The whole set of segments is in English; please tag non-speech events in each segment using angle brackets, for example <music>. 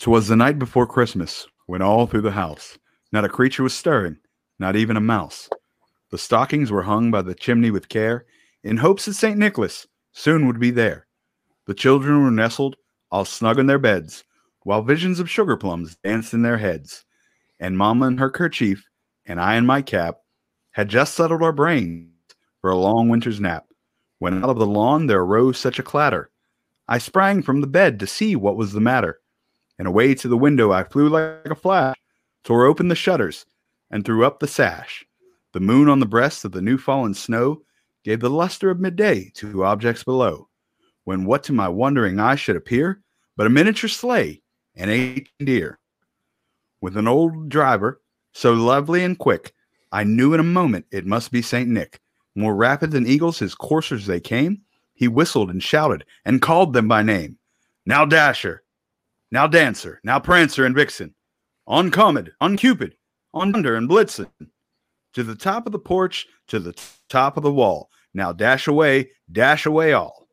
'Twas the night before Christmas, when all through the house not a creature was stirring, not even a mouse. The stockings were hung by the chimney with care, in hopes that St. Nicholas soon would be there. The children were nestled, all snug in their beds, while visions of sugar plums danced in their heads. And Mamma in her kerchief, and I in my cap, had just settled our brains for a long winter's nap, when out of the lawn there arose such a clatter. I sprang from the bed to see what was the matter, and away to the window I flew like a flash, tore open the shutters, and threw up the sash. The moon on the breast of the new fallen snow gave the luster of midday to objects below, when what to my wondering eye should appear but a miniature sleigh and eight deer. With an old driver, so lovely and quick, I knew in a moment it must be St. Nick. More rapid than eagles, his coursers they came. He whistled and shouted and called them by name. Now Dasher, now Dancer, now Prancer and Vixen, on Comet, on Cupid, on Thunder and Blitzen, to the top of the porch, to the t- top of the wall. Now dash away, dash away all.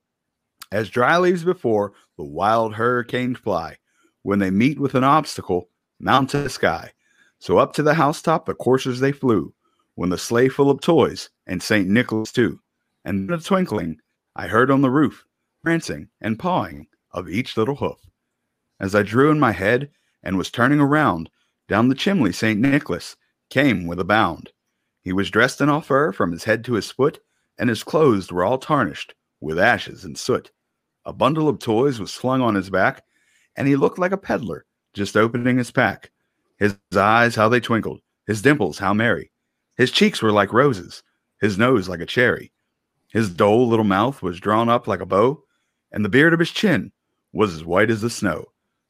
As dry leaves before the wild hurricanes fly, when they meet with an obstacle, mount to the sky. So up to the housetop the coursers they flew, when the sleigh full of toys, and St. Nicholas too. And in a twinkling, I heard on the roof, prancing and pawing of each little hoof. As I drew in my head and was turning around, down the chimney St. Nicholas came with a bound. He was dressed in all fur from his head to his foot, and his clothes were all tarnished with ashes and soot. A bundle of toys was slung on his back, and he looked like a peddler just opening his pack. His eyes, how they twinkled, his dimples, how merry. His cheeks were like roses, his nose like a cherry. His dull little mouth was drawn up like a bow, and the beard of his chin was as white as the snow.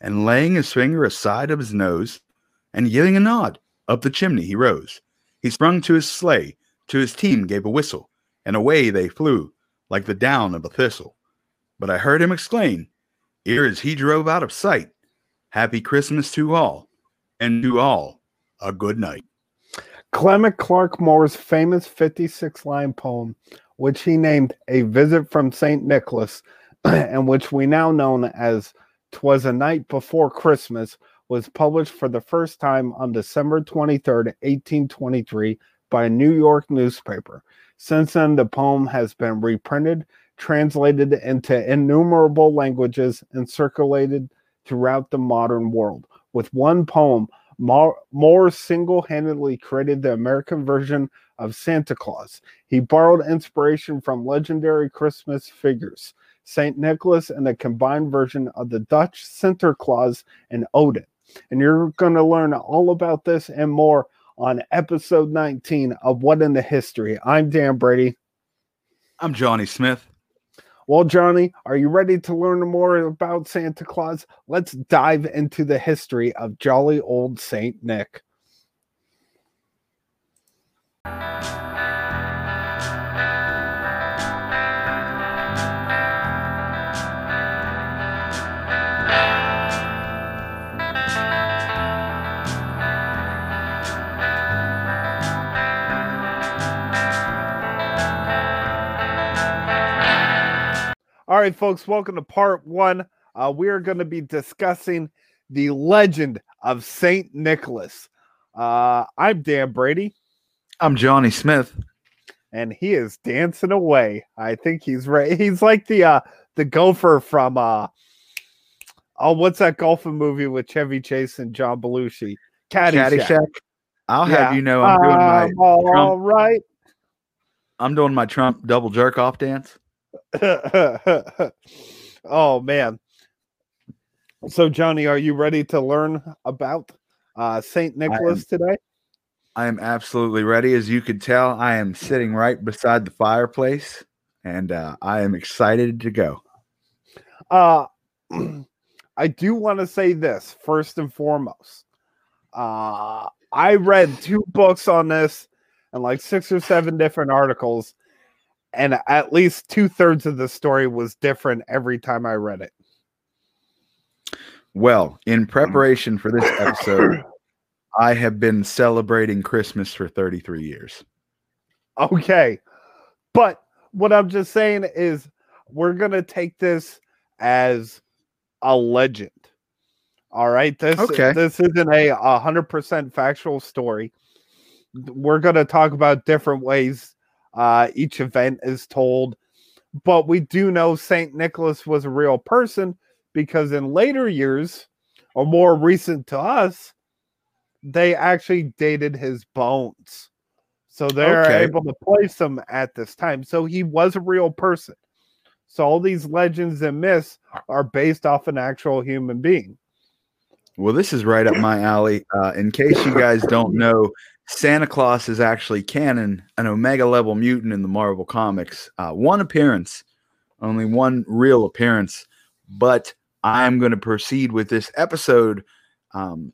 and laying his finger aside of his nose, and giving a nod, up the chimney he rose. He sprung to his sleigh, to his team gave a whistle, and away they flew, like the down of a thistle. But I heard him exclaim, ere as he drove out of sight, Happy Christmas to all, and to all a good night. Clement Clarke Moore's famous 56 line poem, which he named A Visit from St. Nicholas, <clears throat> and which we now know as Twas a Night Before Christmas, was published for the first time on December 23rd, 1823, by a New York newspaper. Since then, the poem has been reprinted, translated into innumerable languages, and circulated throughout the modern world. With one poem, Moore single handedly created the American version of Santa Claus. He borrowed inspiration from legendary Christmas figures, St. Nicholas, and a combined version of the Dutch Sinterklaas and Odin. And you're going to learn all about this and more on episode 19 of What in the History. I'm Dan Brady. I'm Johnny Smith. Well, Johnny, are you ready to learn more about Santa Claus? Let's dive into the history of jolly old Saint Nick. Right, folks, welcome to part one. Uh, we are going to be discussing the legend of Saint Nicholas. Uh, I'm Dan Brady. I'm Johnny Smith, and he is dancing away. I think he's right. He's like the uh, the gopher from uh, oh, what's that golfing movie with Chevy Chase and John Belushi? Caddyshack. Caddyshack. I'll yeah. have you know I'm doing my all Trump, right. I'm doing my Trump double jerk off dance. <laughs> oh man. So Johnny, are you ready to learn about uh, Saint Nicholas am, today? I am absolutely ready. As you could tell, I am sitting right beside the fireplace, and uh, I am excited to go. Uh, <clears throat> I do want to say this first and foremost. Uh, I read two books on this and like six or seven different articles, and at least two thirds of the story was different every time I read it. Well, in mm. preparation for this episode, <coughs> I have been celebrating Christmas for 33 years. Okay. But what I'm just saying is we're going to take this as a legend. All right. This Okay. this isn't a 100% factual story. We're going to talk about different ways uh, each event is told, but we do know St. Nicholas was a real person because in later years or more recent to us, they actually dated his bones. So they're Okay. able to place him at this time. So he was a real person. So all these legends and myths are based off an actual human being. Well, this is right up my alley. Uh, in case you guys don't know, Santa Claus is actually canon, an Omega level mutant in the Marvel Comics. Uh, one appearance, only one real appearance, but I'm going to proceed with this episode um,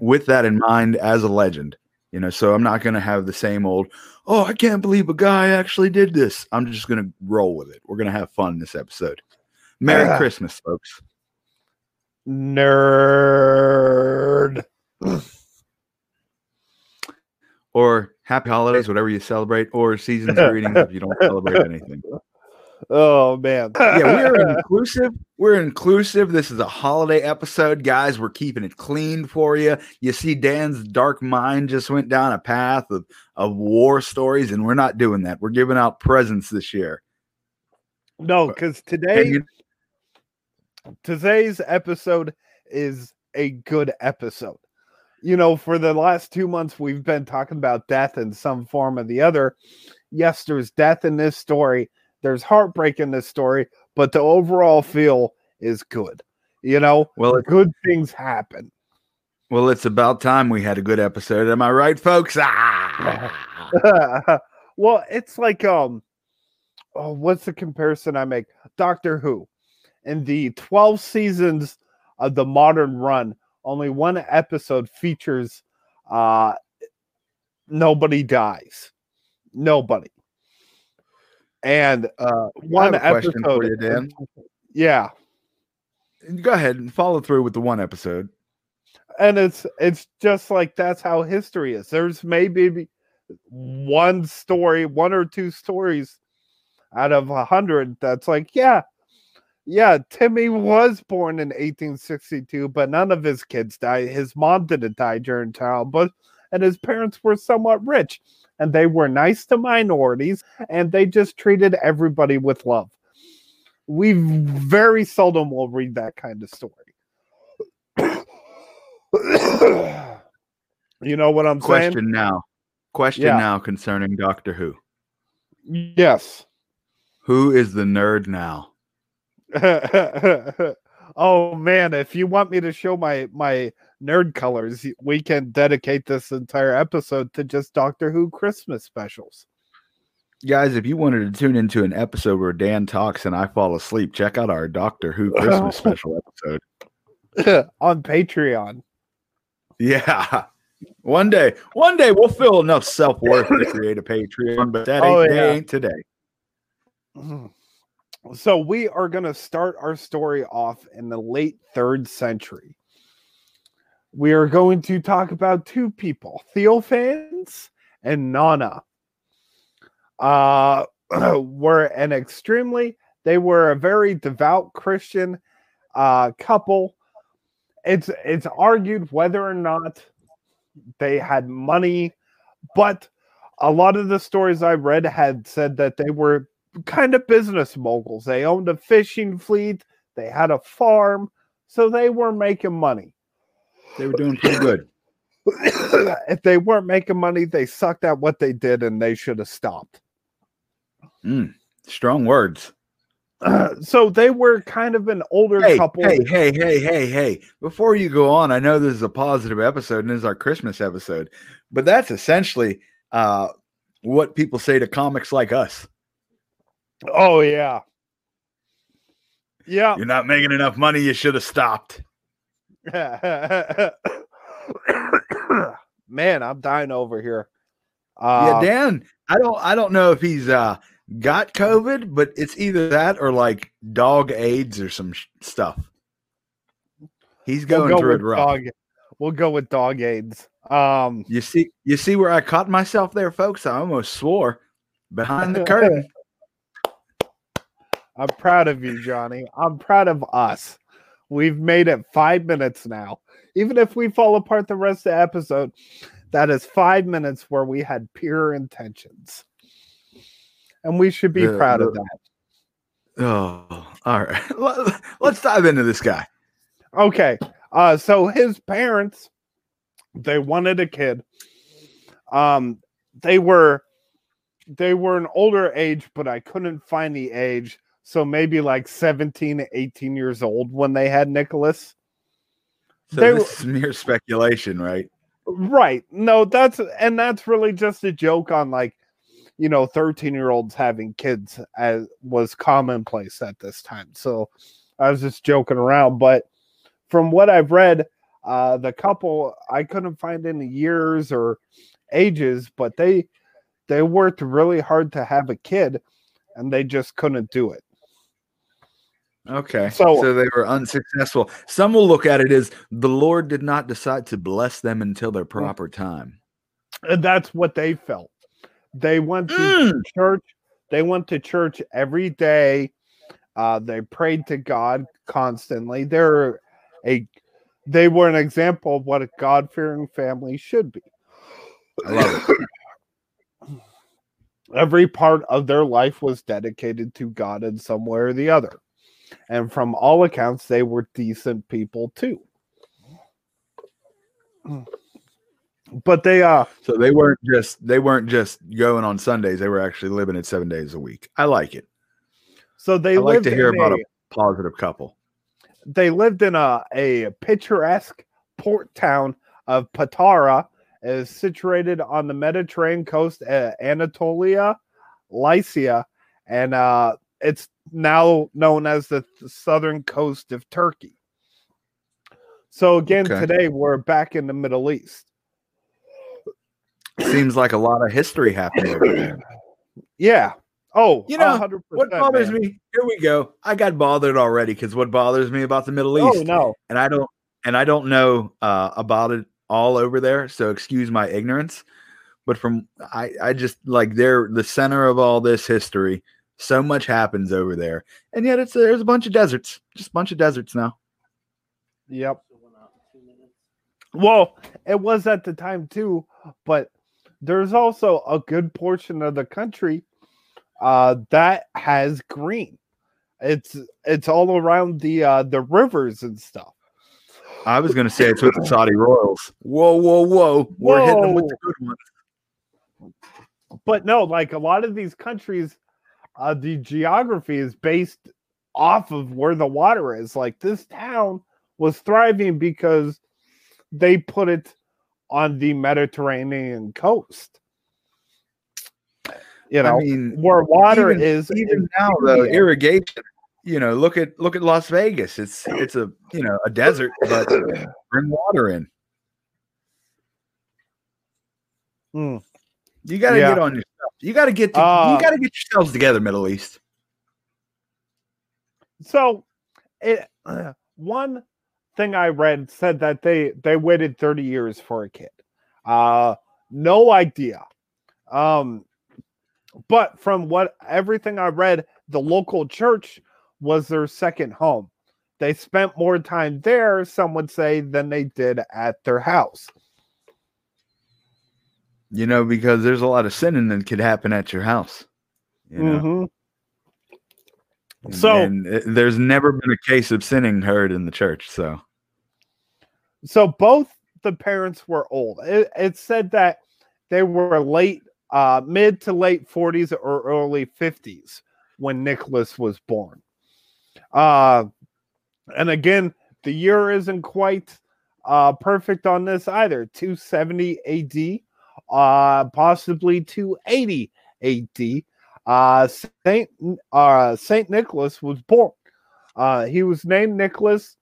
with that in mind as a legend. You know, so I'm not going to have the same old, oh, I can't believe a guy actually did this. I'm just going to roll with it. We're going to have fun this episode. Merry Ah. Christmas, folks. Nerd. Or happy holidays, whatever you celebrate, or season's greetings if you don't celebrate <laughs> anything. Oh man. Yeah, we're <laughs> inclusive. We're inclusive. This is a holiday episode, guys. We're keeping it clean for you. You see, Dan's dark mind just went down a path of, of war stories, and we're not doing that. We're giving out presents this year. no, because today you- today's episode is a good episode. You know, for the last two months, we've been talking about death in some form or the other. Yes, there's death in this story, there's heartbreak in this story, but the overall feel is good. You know, well, good things happen. well, it's about time we had a good episode. Am I right, folks? Ah! <laughs> well, it's like um oh, what's the comparison I make? Doctor Who. In the 12 seasons of the modern run, only one episode features uh nobody dies. Nobody. And Uh, one I have a question episode for you, Dan. Yeah. Go ahead and follow through with the one episode. and it's it's just like that's how history is there's maybe one story one or two stories out of a hundred that's like yeah yeah timmy was born in 1862 but none of his kids died his mom didn't die during childbirth and his parents were somewhat rich and they were nice to minorities and they just treated everybody with love we very seldom will read that kind of story <coughs> you know what I'm saying? Question now. Question Yeah. now concerning Doctor Who. Yes. Who is the nerd now? <laughs> oh man, if you want me to show my my nerd colors, we can dedicate this entire episode to just Doctor Who Christmas specials. Guys, if you wanted to tune into an episode where Dan talks and I fall asleep, check out our Doctor Who Christmas <laughs> special episode. <laughs> on Patreon. Yeah. One day, one day we'll feel enough self worth to create a Patreon, but that oh, ain't, Oh, yeah. ain't today. Mm. So we are going to start our story off in the late 3rd century. We are going to talk about two people, Theophans and Nana. Uh <clears throat> were an extremely they were a very devout Christian uh couple. It's it's argued whether or not they had money, but a lot of the stories I read had said that they were kind of business moguls. They owned a fishing fleet, they had a farm, so they were making money. They were doing pretty good. if they weren't making money, they sucked at what they did and they should have stopped. Mm, strong words. <clears throat> so they were kind of an older Hey, couple. hey, hey, hey, hey, hey. Before you go on, I know this is a positive episode and this is our Christmas episode, but that's essentially uh, what people say to comics like us. Oh yeah. Yeah. You're not making enough money. You should have stopped. <coughs> Man, I'm dying over here. Uh, yeah, Dan. I don't. I don't know if he's uh got COVID, but it's either that or like dog AIDS or some sh- stuff. He's we'll going go through it rough. dog. We'll go with dog aids. Um, You see, you see where I caught myself there, folks. I almost swore behind the <laughs> curtain. I'm proud of you, Johnny. I'm proud of us. We've made it five minutes now. Even if we fall apart the rest of the episode, that is five minutes where we had pure intentions. And we should be proud of that. Oh, all right. <laughs> Let- Let's dive into this guy. Okay. Uh so his parents they wanted a kid. Um they were they were an older age, but I couldn't find the age. So maybe like 17 to 18 years old when they had Nicholas. So They this is mere speculation, right? Right. No, that's and that's really just a joke on like, you know, 13 year olds having kids as was commonplace at this time. So I was just joking around. But from what I've read, uh the couple I couldn't find any years or ages, but they they worked really hard to have a kid and they just couldn't do it. Okay. So- So, they were unsuccessful. Some will look at it as the Lord did not decide to bless them until their proper time. And that's what they felt. They went to Mm. church. They went to church every day. Uh, they prayed to God constantly. They're a they were an example of what a God fearing family should be. I love it. <clears throat> Every part of their life was dedicated to God in some way or the other. And from all accounts, they were decent people too. But they uh So they weren't just they weren't just going on Sundays. They were actually living it seven days a week. I like it. so they I like to hear about a- a positive couple. they lived in a, a picturesque port town of Patara, is situated on the Mediterranean coast of Anatolia, Lycia, and uh, it's now known as the th- southern coast of Turkey. So again, Okay. today we're back in the Middle East. Seems like a lot of history happened over there. <coughs> Yeah. Oh, You know, 100%, What bothers man. me? Here we go. I got bothered already because what bothers me about the Middle East, Oh no. and I don't, and I don't know uh, about it all over there. So excuse my ignorance. But from I, I just like they're the center of all this history. So much happens over there, and yet it's there's a bunch of deserts, just a bunch of deserts now. Yep. Well, it was at the time too, but there's also a good portion of the country uh, that has green. It's it's all around the uh, the rivers and stuff. I was going to say it's with the Saudi royals. Whoa, whoa, whoa! We're hitting them with the Whoa. good ones. But no, like a lot of these countries, uh, the geography is based off of where the water is. Like this town was thriving because they put it on the Mediterranean coast. You know, I mean, where water even- is even now though yeah. irrigation you know look at look at las vegas it's it's a you know a desert but bring water in Hmm. you got to Yeah. get on your you got to get Uh, you got to get yourselves together middle east So, it, one thing I read said that they they waited 30 years for a kid. Uh no idea. Um but from what everything I read, the local church was their second home. They spent more time there, some would say, than they did at their house. You know because there's a lot of sinning that could happen at your house you know Mhm. And- So- and it- there's never been a case of sinning heard in the church so so both the parents were old. It, it said that they were late, uh, mid to late 40s or early 50s when Nicholas was born. Uh, and again, the year isn't quite uh, perfect on this either. 270 AD, uh, possibly 280 AD. Uh, Saint uh, Saint Nicholas was born. Uh, he was named Nicholas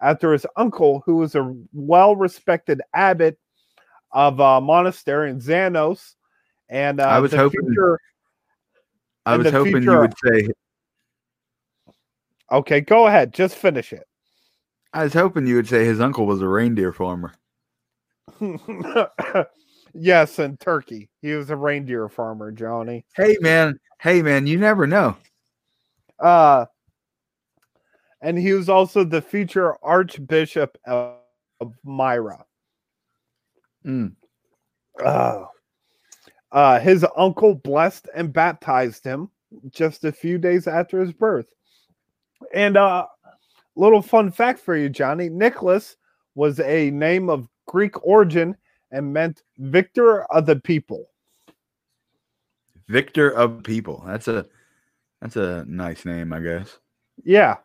after his uncle, who was a well respected abbot of a monastery in Xanos. And uh, I was hoping- future- I was hoping future- you would say. okay, go ahead. Just finish it. I was hoping you would say his uncle was a reindeer farmer. <laughs> yes, in Turkey. He was a reindeer farmer, Johnny. Hey man, hey man, you never know. Uh, and he was also the future Archbishop of, of Myra. Mm. Uh, uh, his uncle blessed and baptized him just a few days after his birth. And uh, little fun fact for you, Johnny Nicholas was a name of Greek origin and meant victor of the people. Victor of people. That's a that's a nice name, I guess. Yeah.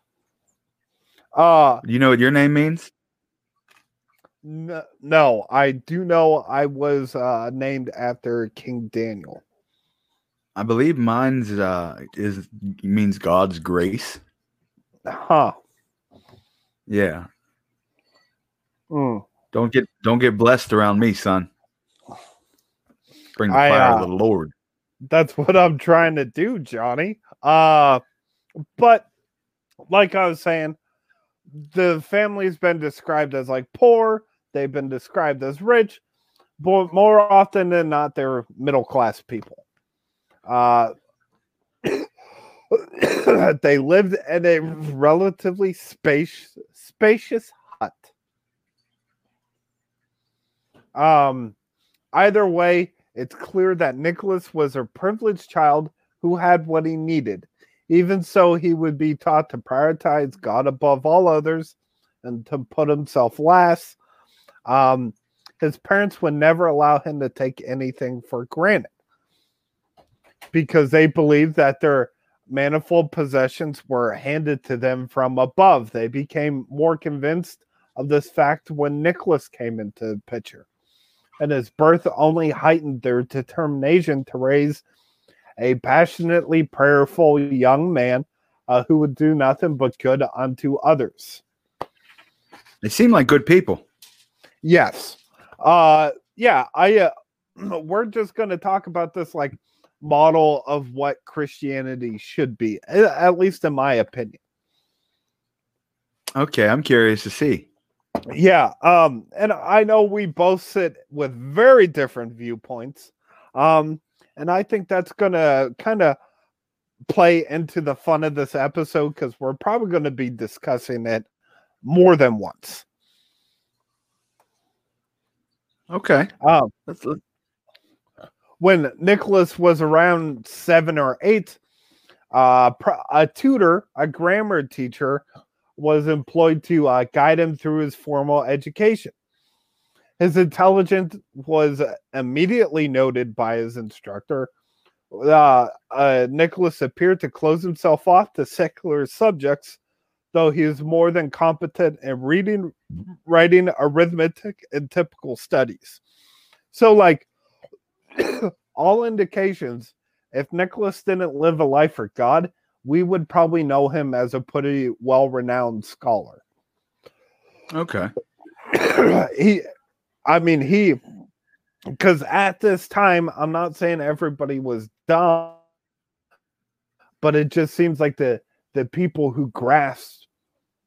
Uh, You know what your name means? n- no, I do know I was uh, named after King Daniel. I believe mine's uh is means God's grace. Huh. Yeah. Mm. Don't get don't get blessed around me, son. Bring the I, fire uh, of the Lord. That's what I'm trying to do, Johnny. Uh but like I was saying, the family's been described as like poor, they've been described as rich, but more often than not, they're middle class people. Uh <coughs> they lived in a relatively spacious spacious Um either way, it's clear that Nicholas was a privileged child who had what he needed. Even so, he would be taught to prioritize God above all others and to put himself last. Um, his parents would never allow him to take anything for granted because they believed that their manifold possessions were handed to them from above. They became more convinced of this fact when Nicholas came into the picture and his birth only heightened their determination to raise a passionately prayerful young man uh, who would do nothing but good unto others. They seem like good people. Yes. Uh yeah, I uh, <clears throat> we're just going to talk about this like model of what Christianity should be, at least in my opinion. Okay, I'm curious to see. Yeah, um, and I know we both sit with very different viewpoints. Um, and I think that's gonna kind of play into the fun of this episode because we're probably gonna be discussing it more than once. Okay. Um, when Nicholas was around seven or eight, uh, a tutor, a grammar teacher, was employed to uh, guide him through his formal education. His intelligence was immediately noted by his instructor. Uh, uh, Nicholas appeared to close himself off to secular subjects, though he is more than competent in reading, writing, arithmetic, and typical studies. So, like, <coughs> all indications, if Nicholas didn't live a life for God, we would probably know him as a pretty well renowned scholar. okay. <clears throat> he, I mean, he, because at this time, I'm not saying everybody was dumb, but it just seems like the the people who grasp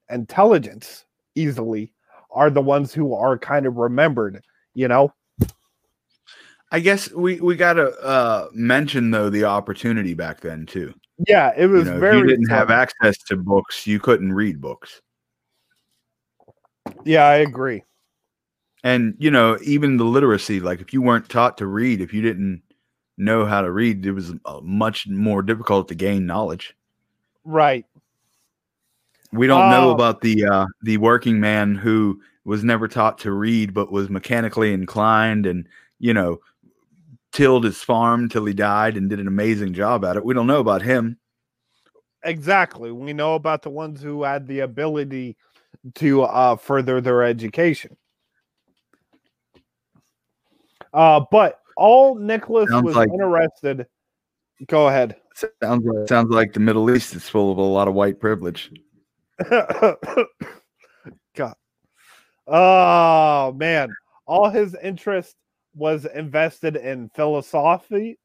intelligence easily are the ones who are kind of remembered, you know? I guess we we gotta uh, mention though the opportunity back then too. Yeah, it You was know, very. if you didn't have access to books, you couldn't read books. Yeah, I agree. And you know, even the literacy, like if you weren't taught to read, if you didn't know how to read, it was uh, much more difficult to gain knowledge. Right. We don't know Oh. about the uh, the working man who was never taught to read, but was mechanically inclined, and you know, tilled his farm till he died and did an amazing job at it. We don't know about him. Exactly. We know about the ones who had the ability to uh, further their education. Uh, but all Nicholas Sounds was like- interested. Go ahead. Sounds like sounds like the Middle East is full of a lot of white privilege. <laughs> God. Oh man, all his interest was invested in philosophy.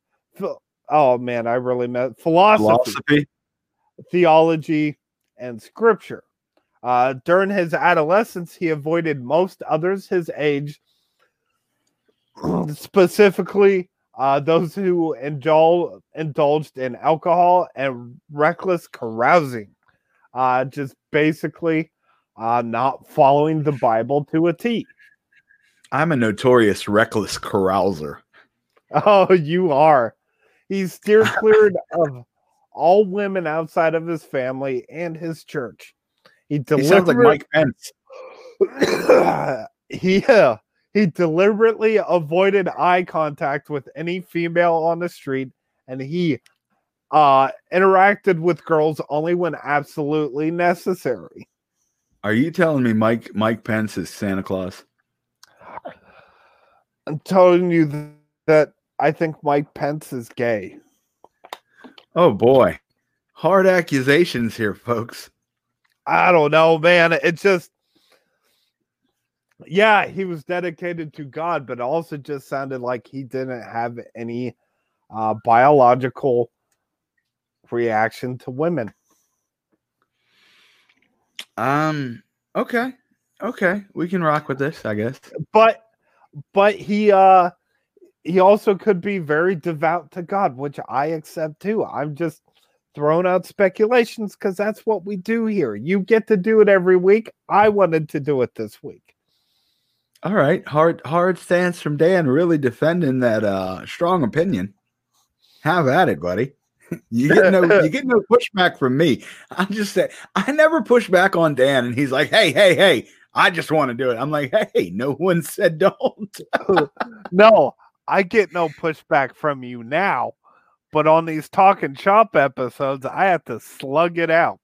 Oh man, I really meant philosophy, Philosophy. theology, and scripture. Uh, during his adolescence, he avoided most others his age, <clears throat> specifically uh, those who indul- indulged in alcohol and reckless carousing. Uh, just basically uh, not following the Bible to a T. I'm a notorious reckless carouser. Oh, you are. He's steered <laughs> clear of all women outside of his family and his church. He He sounds like deliberately Mike Pence. <coughs> he uh, he deliberately avoided eye contact with any female on the street, and he uh interacted with girls only when absolutely necessary. Are you telling me Mike Mike Pence is Santa Claus? I'm telling you that I think Mike Pence is gay. Oh boy. Hard accusations here, folks. I don't know, man. It just, yeah, he was dedicated to God, but also just sounded like he didn't have any uh, biological reaction to women. Um okay. Okay. We can rock with this, I guess. But, but he, uh, he also could be very devout to God, which I accept too. I'm just throwing out speculations because that's what we do here. You get to do it every week. I wanted to do it this week. All right. Hard hard stance from Dan really defending that uh strong opinion. Have at it, buddy. <laughs> You get no you get no <laughs> pushback from me. I'm just say I never push back on Dan and he's like, "Hey, hey, hey, I just want to do it." I'm like, "Hey, no one said don't." <laughs> no, I get no pushback from you now, but on these talking shop episodes, I have to slug it out.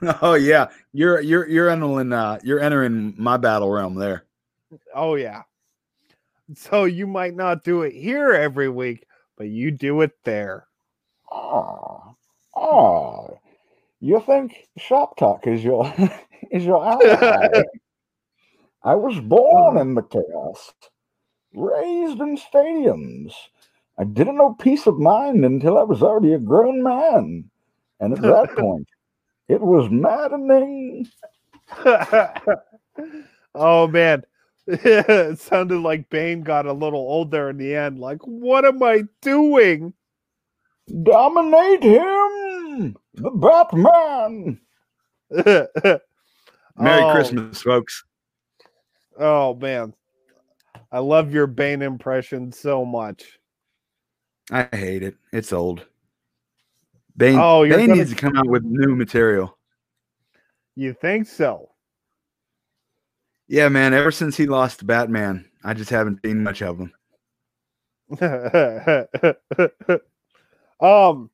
<laughs> oh yeah. You're you're you're entering uh you're entering my battle realm there. Oh yeah. So you might not do it here every week, but you do it there. Oh, oh, you think shop talk is your <laughs> is your ally? <laughs> I was born mm. in the chaos, raised in stadiums. I didn't know peace of mind until I was already a grown man, and at that <laughs> point, it was maddening. <laughs> oh man. it sounded like Bane got a little older in the end. Like, what am I doing? Dominate him, the Batman. Merry Oh. Christmas, folks. Oh man. I love your Bane impression so much. I hate it. It's old. Bane, Oh, Bane gonna- needs to come out with new material. You think so? Yeah, man. Ever since he lost Batman, I just haven't seen much of him. <laughs> um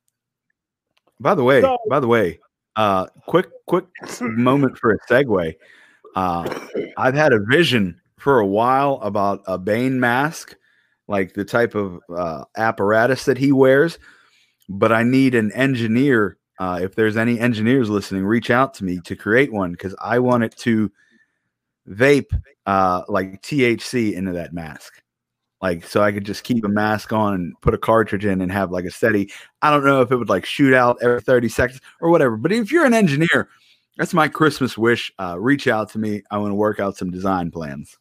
By the way, So- by the way, uh, quick, quick <laughs> moment for a segue. Uh, I've had a vision for a while about a Bane mask, like the type of uh, apparatus that he wears, but I need an engineer. Uh, if there's any engineers listening, reach out to me to create one because I want it to vape uh, like THC into that mask. Like, so I could just keep a mask on and put a cartridge in and have like a steady I don't know if it would like shoot out every 30 seconds or whatever. But if you're an engineer, that's my Christmas wish. Uh, reach out to me. I want to work out some design plans.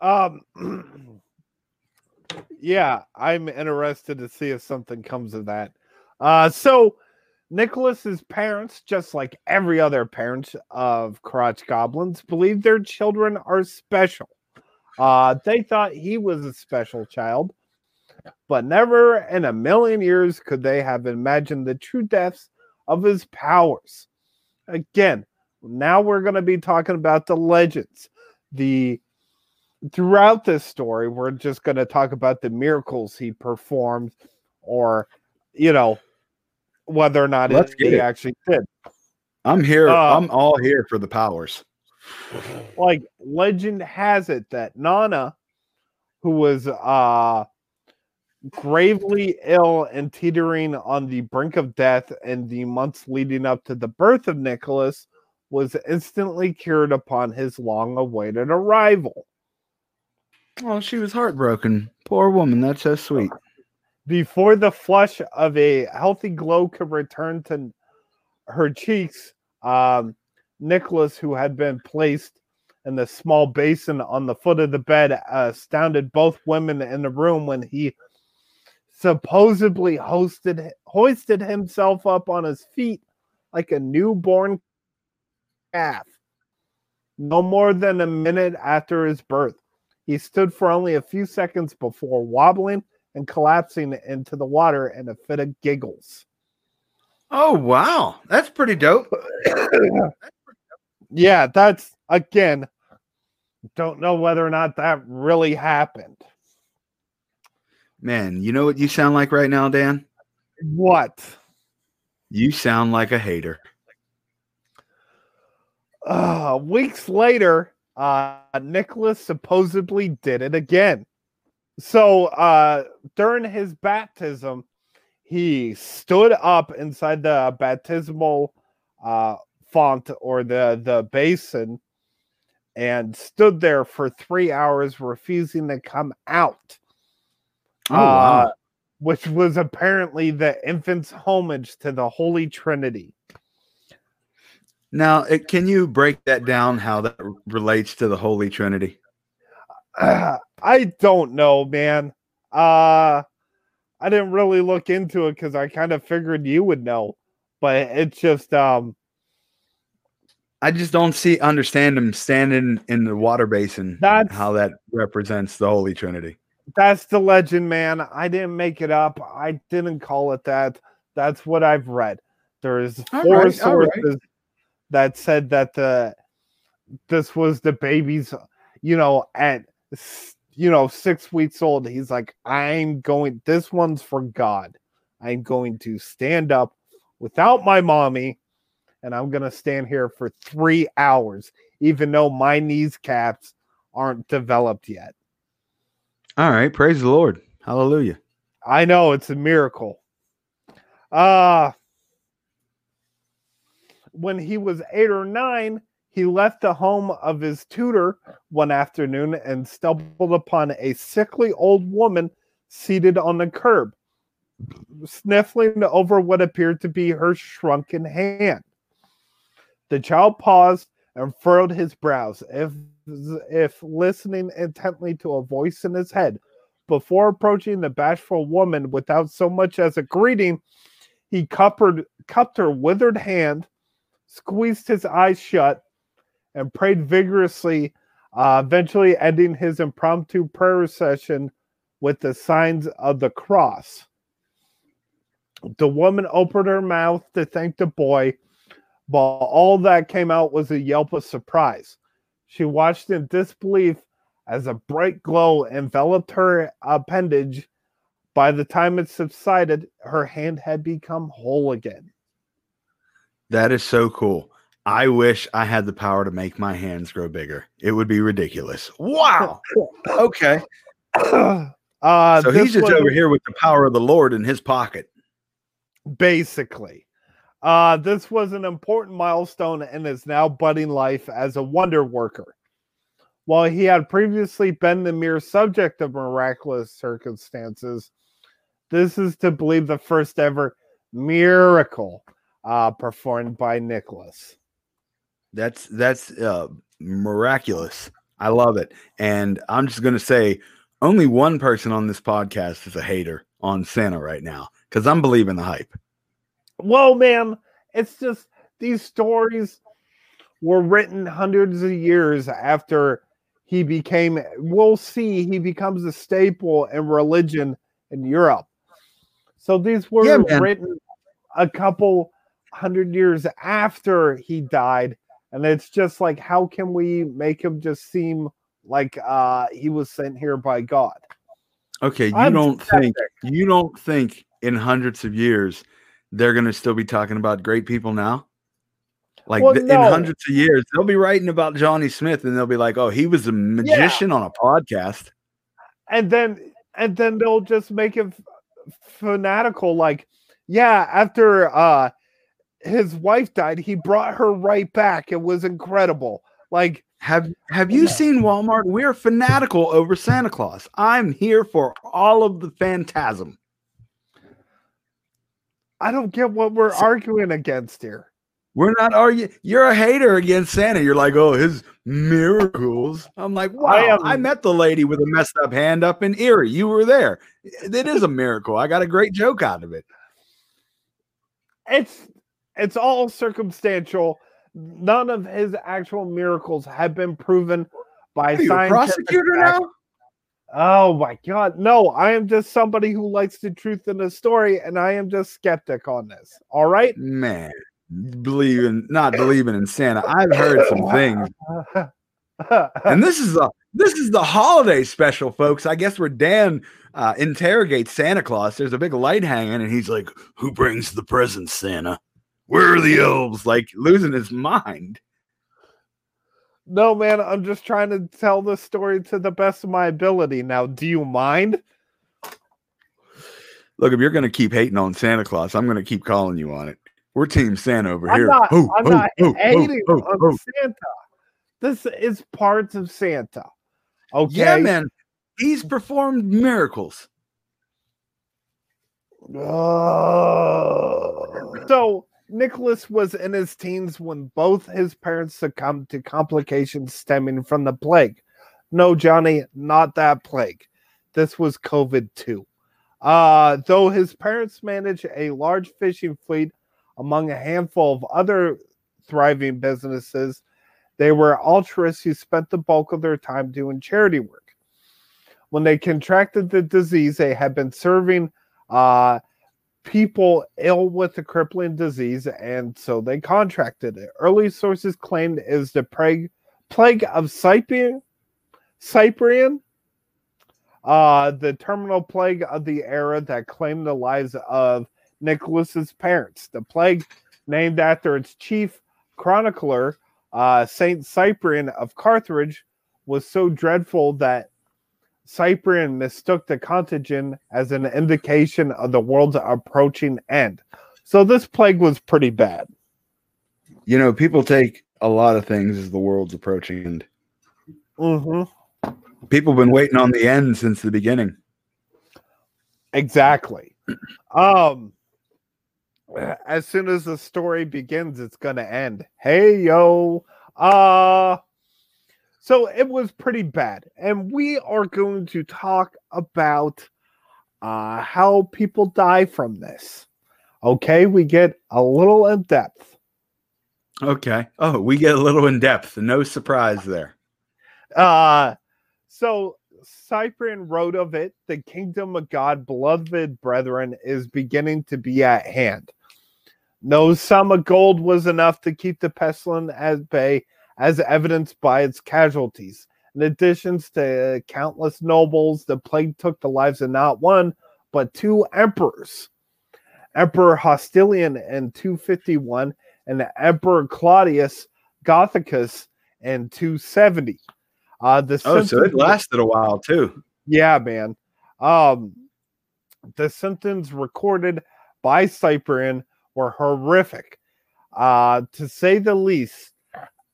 um <clears throat> yeah, I'm interested to see if something comes of that. Uh so Nicholas's parents, just like every other parent of crotch goblins, believe their children are special. Uh they thought he was a special child, but never in a million years could they have imagined the true depths of his powers. Again, now we're going to be talking about the legends. The throughout this story, we're just going to talk about the miracles he performed, or you know, whether or not Let's it, he it. actually did. I'm here. Uh, I'm all here for the powers. <laughs> Like legend has it that Nana, who was uh gravely ill and teetering on the brink of death in the months leading up to the birth of Nicholas, was instantly cured upon his long awaited arrival. Oh, she was heartbroken. Poor woman. That's so sweet. Before the flush of a healthy glow could return to her cheeks, um, Nicholas, who had been placed in the small basin on the foot of the bed, astounded both women in the room when he supposedly hosted hoisted himself up on his feet like a newborn calf. No more than a minute after his birth, he stood for only a few seconds before wobbling and collapsing into the water in a fit of giggles. Oh wow, that's pretty dope. <coughs> yeah, that's again. Don't know whether or not that really happened. Man, you know what you sound like right now, Dan? What? You sound like a hater. Uh, weeks later, uh, Nicholas supposedly did it again. So uh, during his baptism, he stood up inside the baptismal uh, font or the, the basin and stood there for three hours, refusing to come out. Oh, wow. Uh, which was apparently the infant's homage to the Holy Trinity. Now, it, can you break that down? How that relates to the Holy Trinity? Uh, <sighs> I don't know, man. Uh I didn't really look into it because I kind of figured you would know, but it's just um I just don't see understand him standing in the water basin. That's how that represents the Holy Trinity. That's the legend, man. I didn't make it up. I didn't call it that. That's what I've read. There's four right, all right. sources that said that the this was the baby's, you know, at you know six weeks old. He's like, I'm going. This one's for God. I'm going to stand up without my mommy, and I'm gonna stand here for three hours, even though my knees caps aren't developed yet. All right, praise the Lord. Hallelujah. I know it's a miracle. Uh when he was eight or nine, he left the home of his tutor one afternoon and stumbled upon a sickly old woman seated on the curb, sniffling over what appeared to be her shrunken hand. The child paused and furrowed his brows, if, if listening intently to a voice in his head. Before approaching the bashful woman without so much as a greeting, he cupped her, withered hand, squeezed his eyes shut, and prayed vigorously, uh, eventually ending his impromptu prayer session with the signs of the cross. The woman opened her mouth to thank the boy, but all that came out was a yelp of surprise. She watched in disbelief as a bright glow enveloped her appendage. By the time it subsided, her hand had become whole again. That is so cool. I wish I had the power to make my hands grow bigger. It would be ridiculous. Wow. <laughs> Okay. uh, So he's just was- over here with the power of the Lord in his pocket. basically. Uh, this was an important milestone in his now budding life as a wonder worker. While he had previously been the mere subject of miraculous circumstances, this is to believe the first ever miracle uh, performed by Nicholas. That's that's uh, miraculous. I love it. And I'm just gonna say, only one person on this podcast is a hater on Santa right now because I'm believing the hype. Well, man, it's just these stories were written hundreds of years after he became. We'll see, he becomes a staple in religion in Europe. So these were Yeah, written a couple hundred years after he died, and it's just like, how can we make him just seem like uh he was sent here by God? Okay, you I'm don't think you don't think in hundreds of years they're gonna still be talking about great people now? Like Well, th- in hundreds of years, they'll be writing about Johnny Smith and they'll be like, "Oh, he was a magician on a podcast." and then and then they'll just make it fanatical. Like, yeah, after uh his wife died, he brought her right back. It was incredible. Like, Have Have you seen Walmart? We're fanatical over Santa Claus. I'm here for all of the phantasm. I don't get what we're arguing against here. We're not arguing. You're a hater against Santa. You're like, oh, his miracles. I'm like, wow. I, am- met the lady with a messed up hand up in Erie. You were there. It is a miracle. I got a great joke out of it. It's it's all circumstantial. None of his actual miracles have been proven by a prosecutor now? Oh my god. No, I am just somebody who likes the truth in the story, and I am just skeptic on this. All right. Man, believing not believing in Santa. I've heard some things, <laughs> and this is a this is the holiday special, folks. I guess where Dan uh, interrogates Santa Claus. There's a big light hanging, and he's like, "Who brings the presents, Santa? Where are the elves?" Like losing his mind. No, man, I'm just trying to tell the story to the best of my ability. Now, do you mind? Look, if you're going to keep hating on Santa Claus, I'm going to keep calling you on it. We're Team Santa over I'm here. not, I'm not hating on. Santa. This is parts of Santa. Okay. Yeah, man. He's performed miracles. So Nicholas was in his teens when both his parents succumbed to complications stemming from the plague. No, Johnny, not that plague. This was COVID 2. Uh, though his parents managed a large fishing fleet among a handful of other thriving businesses, they were altruists who spent the bulk of their time doing charity work. When they contracted the disease, they had been serving uh, people ill with the crippling disease, and so they contracted it. Early sources claimed it was the plague, plague of Cyprian, Cyprian, uh, the terminal plague of the era that claimed the lives of Nicholas's parents. The plague, named after its chief chronicler, uh, Saint Cyprian of Carthage, was so dreadful that Cyprian mistook the contagion as an indication of the world's approaching end. So this plague was pretty bad. You know, people take a lot of things as the world's approaching end. hmm People have been waiting on the end since the beginning. Exactly. Um, as soon as the story begins, it's gonna end. Hey yo. Uh so it was pretty bad. And we are going to talk about uh how people die from this. Okay, we get a little in depth. Okay. Oh, we get a little in depth. No surprise there. Uh so Cyprian wrote of it, the kingdom of God, beloved brethren, is beginning to be at hand. No sum of gold was enough to keep the pestilence at bay, as evidenced by its casualties. In addition to countless nobles, the plague took the lives of not one, but two emperors. Emperor Hostilian in 251 and Emperor Claudius Gothicus in 270. Uh, the Oh, so it lasted a while too. yeah, man. Um, the symptoms recorded by Cyprian were horrific, uh, to say the least.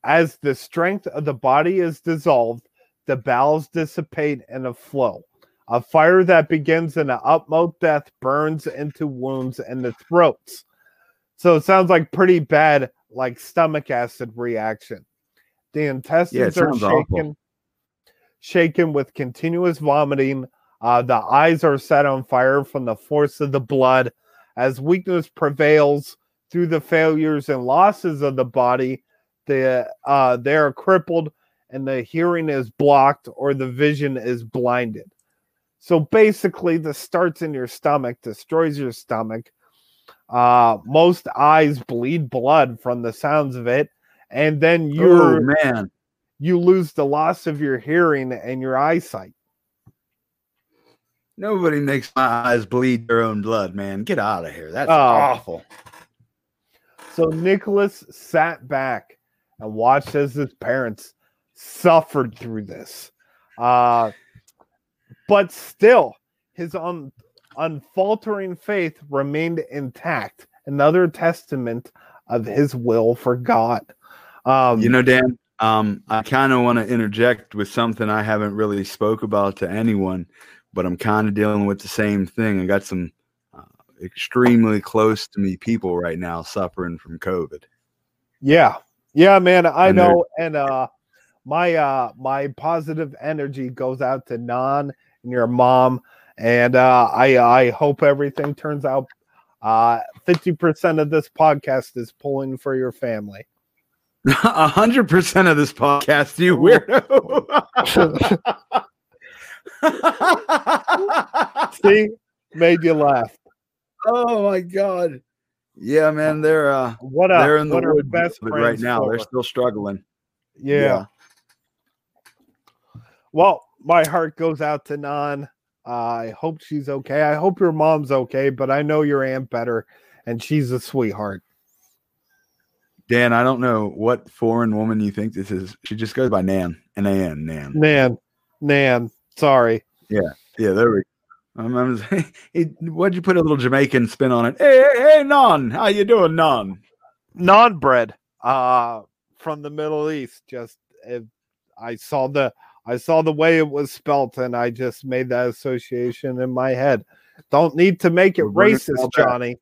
As the strength of the body is dissolved, the bowels dissipate in a flow. A fire that begins in an utmost death burns into wounds in the throats. So it sounds like pretty bad, like stomach acid reaction. The intestines are sounds awful. shaken, shaken with continuous vomiting. Uh, the eyes are set on fire from the force of the blood. As weakness prevails through the failures and losses of the body, the uh, they are crippled and the hearing is blocked or the vision is blinded. So basically, the starts in your stomach destroys your stomach. Uh, most eyes bleed blood from the sounds of it, and then Oh you're man. you lose the loss of your hearing and your eyesight. Nobody makes my eyes bleed their own blood, man. Get out of here. That's Oh. awful. So Nicholas sat back and watched as his parents suffered through this. Uh, but still, his un, unfaltering faith remained intact. Another testament of his will for God. Um, You know, Dan, um, I kind of want to interject with something I haven't really spoke about to anyone, but I'm kind of dealing with the same thing. I got some uh, extremely close to me people right now suffering from COVID. Yeah. Yeah, man, I And know. And uh my uh my positive energy goes out to Nan and your mom. And uh I I hope everything turns out uh 50% of this podcast is pulling for your family. A hundred percent of this podcast, you weirdo. <laughs> See? Made you laugh. oh my god. Yeah, man, they're uh What a they're in the woods best right now. They're still struggling. yeah. Well, my heart goes out to Nan. I hope she's okay. I hope your mom's okay, but I know your aunt better, and she's a sweetheart. Dan, I don't know what foreign woman you think this is. She just goes by Nan. N A N Nan. Nan, Nan, sorry. Yeah, yeah. there we go. Um, I was, <laughs> hey, what'd you put a little Jamaican spin on it? Hey, hey, hey, Non, how you doing, Non? Naan bread, uh, from the Middle East. Just if I saw the I saw the way it was spelt, and I just made that association in my head. Don't need to make it We're it racist. Johnny.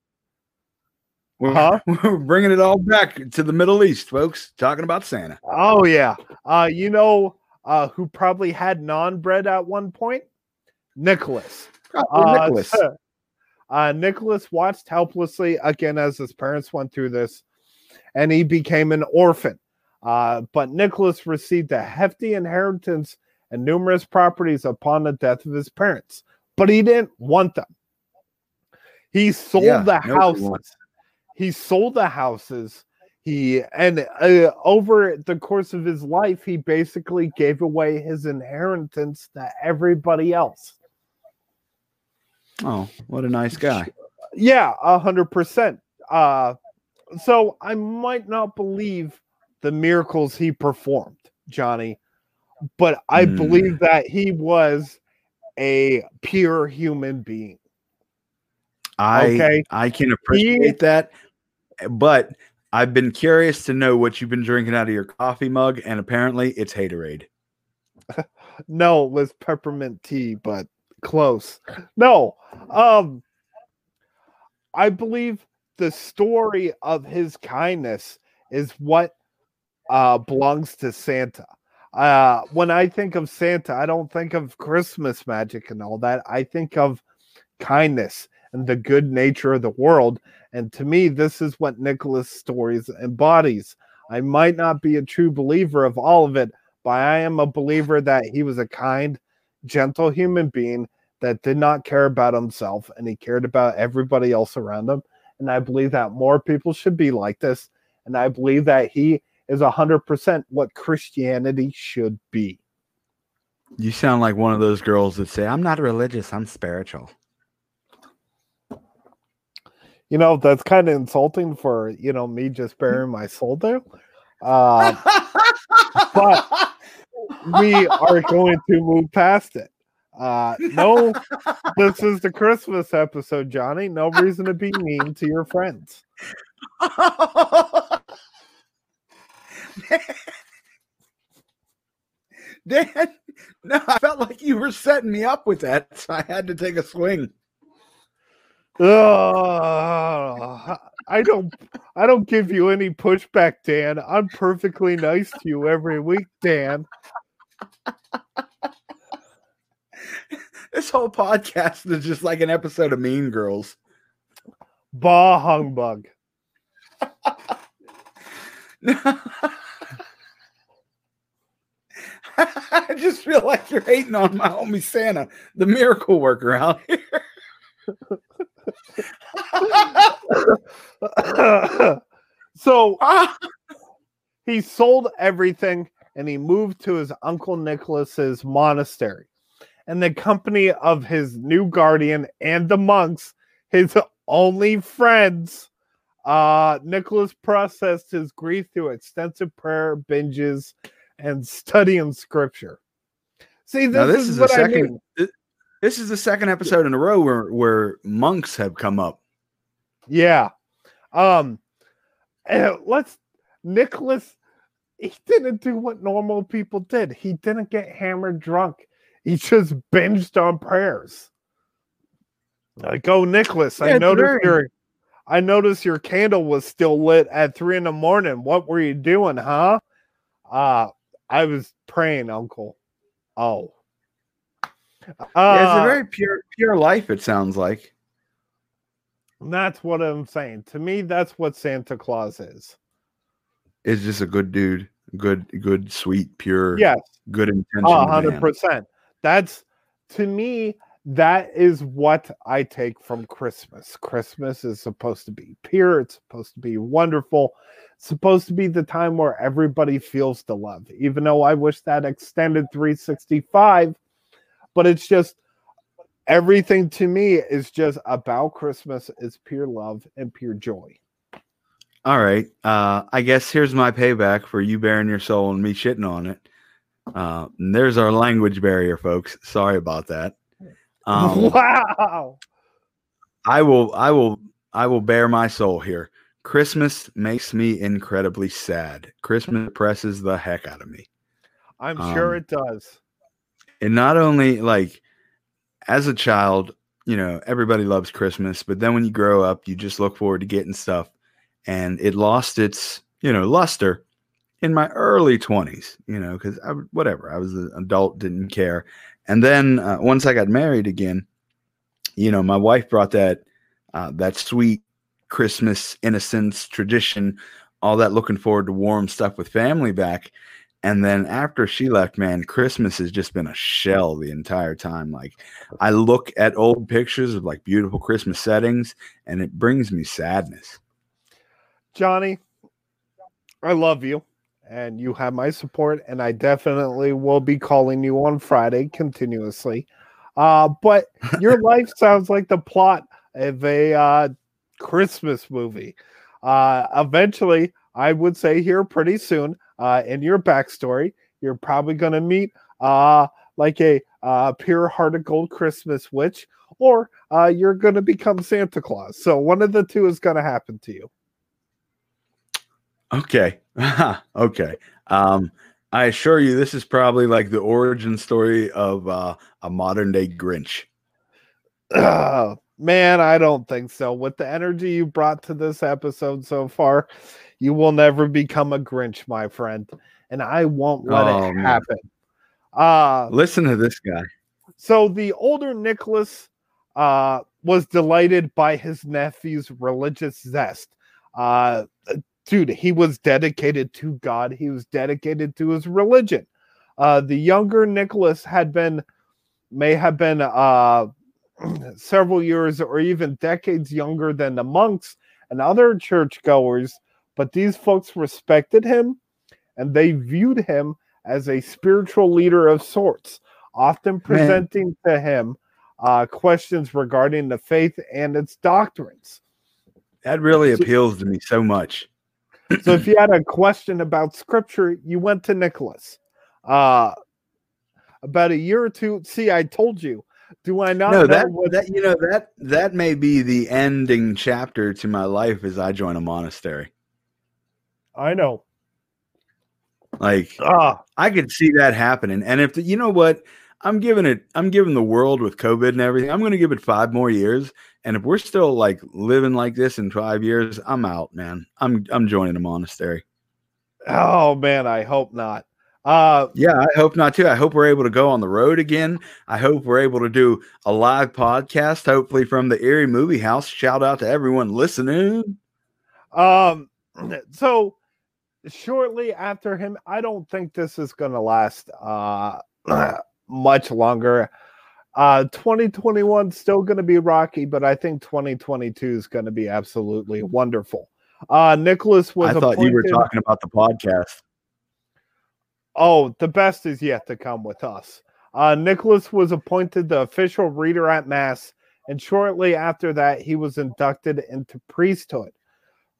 We're, Huh? <laughs> we're bringing it all back to the Middle East, folks. Talking about Santa. Oh yeah. Uh, you know uh, who probably had naan bread at one point? Nicholas. Uh, Nicholas. <laughs> uh, Nicholas watched helplessly again as his parents went through this, and he became an orphan. Uh, but Nicholas received a hefty inheritance and numerous properties upon the death of his parents, but he didn't want them. He sold Yeah, the houses. He sold the houses. He and uh, over the course of his life, he basically gave away his inheritance to everybody else. Oh, what a nice guy. Yeah, a hundred percent. Uh so I might not believe the miracles he performed, Johnny, but I Hmm. believe that he was a pure human being. I Okay. I can appreciate that, but I've been curious to know what you've been drinking out of your coffee mug, and apparently it's Haterade. <laughs> No, it was peppermint tea, but close. No. Um I believe the story of his kindness is what uh belongs to Santa. Uh when I think of Santa, I don't think of Christmas magic and all that. I think of kindness and the good nature of the world. And to me, this is what Nicholas stories embodies. I might not be a true believer of all of it, but I am a believer that he was a kind, gentle human being that did not care about himself and he cared about everybody else around him. And I believe that more people should be like this. And I believe that he is 100% what Christianity should be. You sound like one of those girls that say, "I'm not religious, I'm spiritual." You know, that's kind of insulting for, you know, me just bearing my soul there. <laughs> Uh, but we are going to move past it. Uh, no, this is the Christmas episode, Johnny. No reason to be mean to your friends. <laughs> Dan, no, I felt like you were setting me up with that, so I had to take a swing. Ugh, I don't I don't give you any pushback, Dan. I'm perfectly nice to you every week, Dan. This whole podcast is just like an episode of Mean Girls. Bah humbug. <laughs> I just feel like you're hating on my homie Santa, the miracle worker out here. <laughs> so he sold everything and he moved to his uncle Nicholas's monastery. And the company of his new guardian and the monks, his only friends, uh, Nicholas processed his grief through extensive prayer binges and studying scripture. See, this, Now, this is, is the what I second- mean. This is the second episode in a row where where monks have come up. Yeah. Um and let's Nicholas he didn't do what normal people did. He didn't get hammered drunk. He just binged on prayers. Like, oh Nicholas, Yeah, I noticed very- your I noticed your candle was still lit at three in the morning. What were you doing, huh? Uh I was praying, Uncle. Oh. Uh, yeah, it's a very pure pure life. It sounds like. That's what I'm saying. To me, that's what Santa Claus is. Is just a good dude, good, good, sweet, pure, Yes, good intention. hundred percent. That's to me, that is what I take from Christmas. Christmas is supposed to be pure, it's supposed to be wonderful, it's supposed to be the time where everybody feels the love, even though I wish that extended 365, but it's just everything to me is just about Christmas is pure love and pure joy. All right. Uh, I guess here's my payback for you bearing your soul and me shitting on it. Uh, and there's our language barrier, folks. Sorry about that. <laughs> Um, wow. I will, I will, I will bear my soul here. Christmas makes me incredibly sad. Christmas presses the heck out of me. I'm sure Um, it does. And not only like as a child, you know, everybody loves Christmas, but then when you grow up, you just look forward to getting stuff. And it lost its, you know, luster in my early 20s, you know, because I whatever, I was an adult, didn't care. And then uh, once I got married again, you know, my wife brought that uh, that sweet Christmas innocence tradition, all that looking forward to warm stuff with family back. And then after she left, man, Christmas has just been a shell the entire time. Like I look at old pictures of like beautiful Christmas settings and it brings me sadness. Johnny, I love you and you have my support, and I definitely will be calling you on Friday continuously. Uh, but your <laughs> life sounds like the plot of a uh, Christmas movie. Uh, eventually, I would say here pretty soon, uh, in your backstory, you're probably going to meet uh, like a uh, pure heart of gold Christmas witch, or uh, you're going to become Santa Claus. So one of the two is going to happen to you. Okay. <laughs> okay. Um, I assure you, this is probably like the origin story of uh, a modern day Grinch. <clears throat> Man, I don't think so. With the energy you brought to this episode so far, you will never become a Grinch, my friend, and I won't let Oh, it man. happen. Uh Listen to this guy. so the older Nicholas uh was delighted by his nephew's religious zest. Uh dude, he was dedicated to God, he was dedicated to his religion. Uh the younger Nicholas had been may have been uh <clears throat> several years or even decades younger than the monks and other churchgoers, but these folks respected him and they viewed him as a spiritual leader of sorts, often presenting to him uh, questions regarding the faith and its doctrines. That really So- appeals to me so much. So if you had a question about scripture, you went to Nicholas. Uh, about a year or two. See, I told you. Do I not no, know that, what that you know that that may be the ending chapter to my life as I join a monastery. I know? Like Ah, I could see that happening. And if the, you know what, I'm giving it, I'm giving the world with COVID and everything. I'm going to give it five more years. And if we're still like living like this in five years, I'm out, man. I'm I'm joining a monastery. oh man, I hope not. Uh, Yeah, I hope not too. I hope we're able to go on the road again. I hope we're able to do a live podcast, hopefully from the Erie Movie House. Shout out to everyone listening. Um, so shortly after him, I don't think this is going to last uh <clears throat> much longer. Uh 2021 still going to be rocky, but I think 2022 is going to be absolutely wonderful. Uh Nicholas was I thought you were talking about the podcast. Oh, the best is yet to come with us. Uh, Nicholas was appointed the official reader at Mass, and shortly after that, he was inducted into priesthood.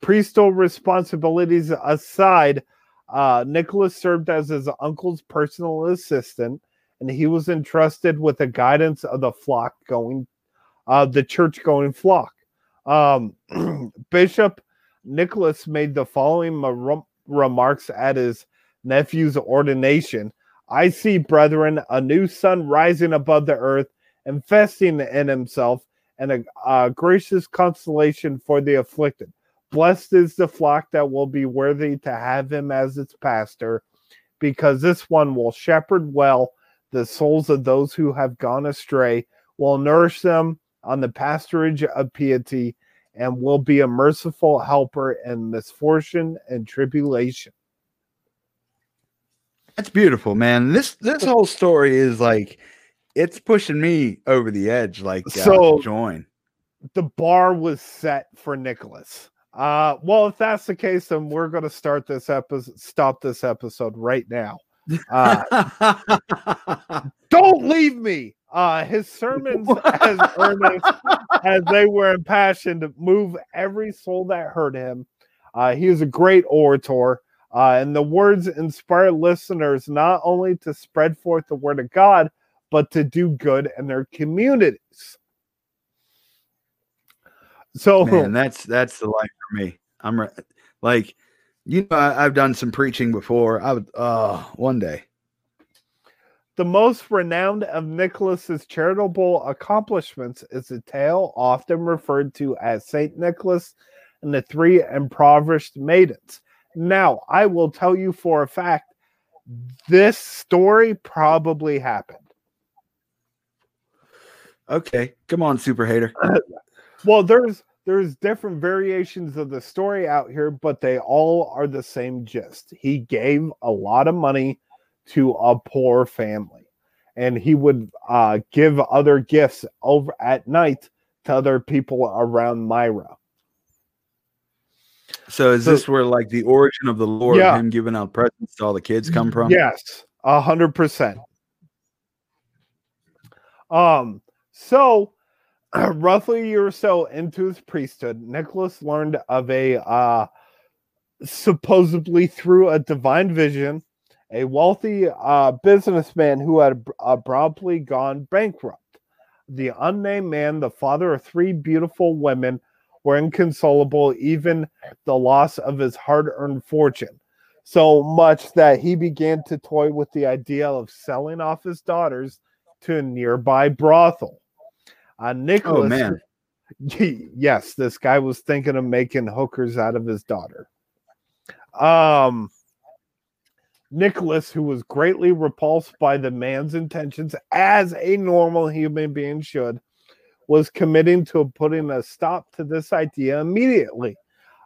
Priesthood responsibilities aside, uh, Nicholas served as his uncle's personal assistant and he was entrusted with the guidance of the flock going, uh, the church going flock. Um, <clears throat> Bishop Nicholas made the following mar- remarks at his nephew's ordination. I see, brethren, a new sun rising above the earth, infesting in himself, and a, a gracious consolation for the afflicted. Blessed is the flock that will be worthy to have him as its pastor, because this one will shepherd well the souls of those who have gone astray, will nourish them on the pasturage of piety, and will be a merciful helper in misfortune and tribulation. That's beautiful, man. This this whole story is like it's pushing me over the edge, like uh, So- to join. The bar was set for Nicholas. Uh, well, if that's the case, then we're going to start this episode, stop this episode right now. Uh, <laughs> don't leave me. Uh, his sermons <laughs> as earnest as they were impassioned to move every soul that heard him. Uh, he is a great orator, uh, and the words inspire listeners not only to spread forth the word of God, but to do good in their communities. So, Man, that's that's the life for me. I'm re- like, you know, I, I've done some preaching before. I would, uh, one day. The most renowned of Nicholas's charitable accomplishments is a tale often referred to as Saint Nicholas and the three impoverished maidens. Now, I will tell you for a fact, this story probably happened. Okay, come on, super hater. <laughs> Well, there's there's different variations of the story out here, but they all are the same gist. He gave a lot of money to a poor family, and he would uh, give other gifts over at night to other people around Myra. So is So- this where like the origin of the Lord, Yeah. him giving out presents to all the kids, come from? Yes, a hundred percent. Um, so roughly a year or so into his priesthood, Nicholas learned of a uh supposedly through a divine vision, a wealthy uh businessman who had abruptly gone bankrupt. The unnamed man, the father of three beautiful women, were inconsolable, even the loss of his hard-earned fortune so much that he began to toy with the idea of selling off his daughters to a nearby brothel. Uh, Nicholas, Oh man, <laughs> yes, this guy was thinking of making hookers out of his daughter. Um, Nicholas, who was greatly repulsed by the man's intentions, as a normal human being should, was committing to putting a stop to this idea immediately.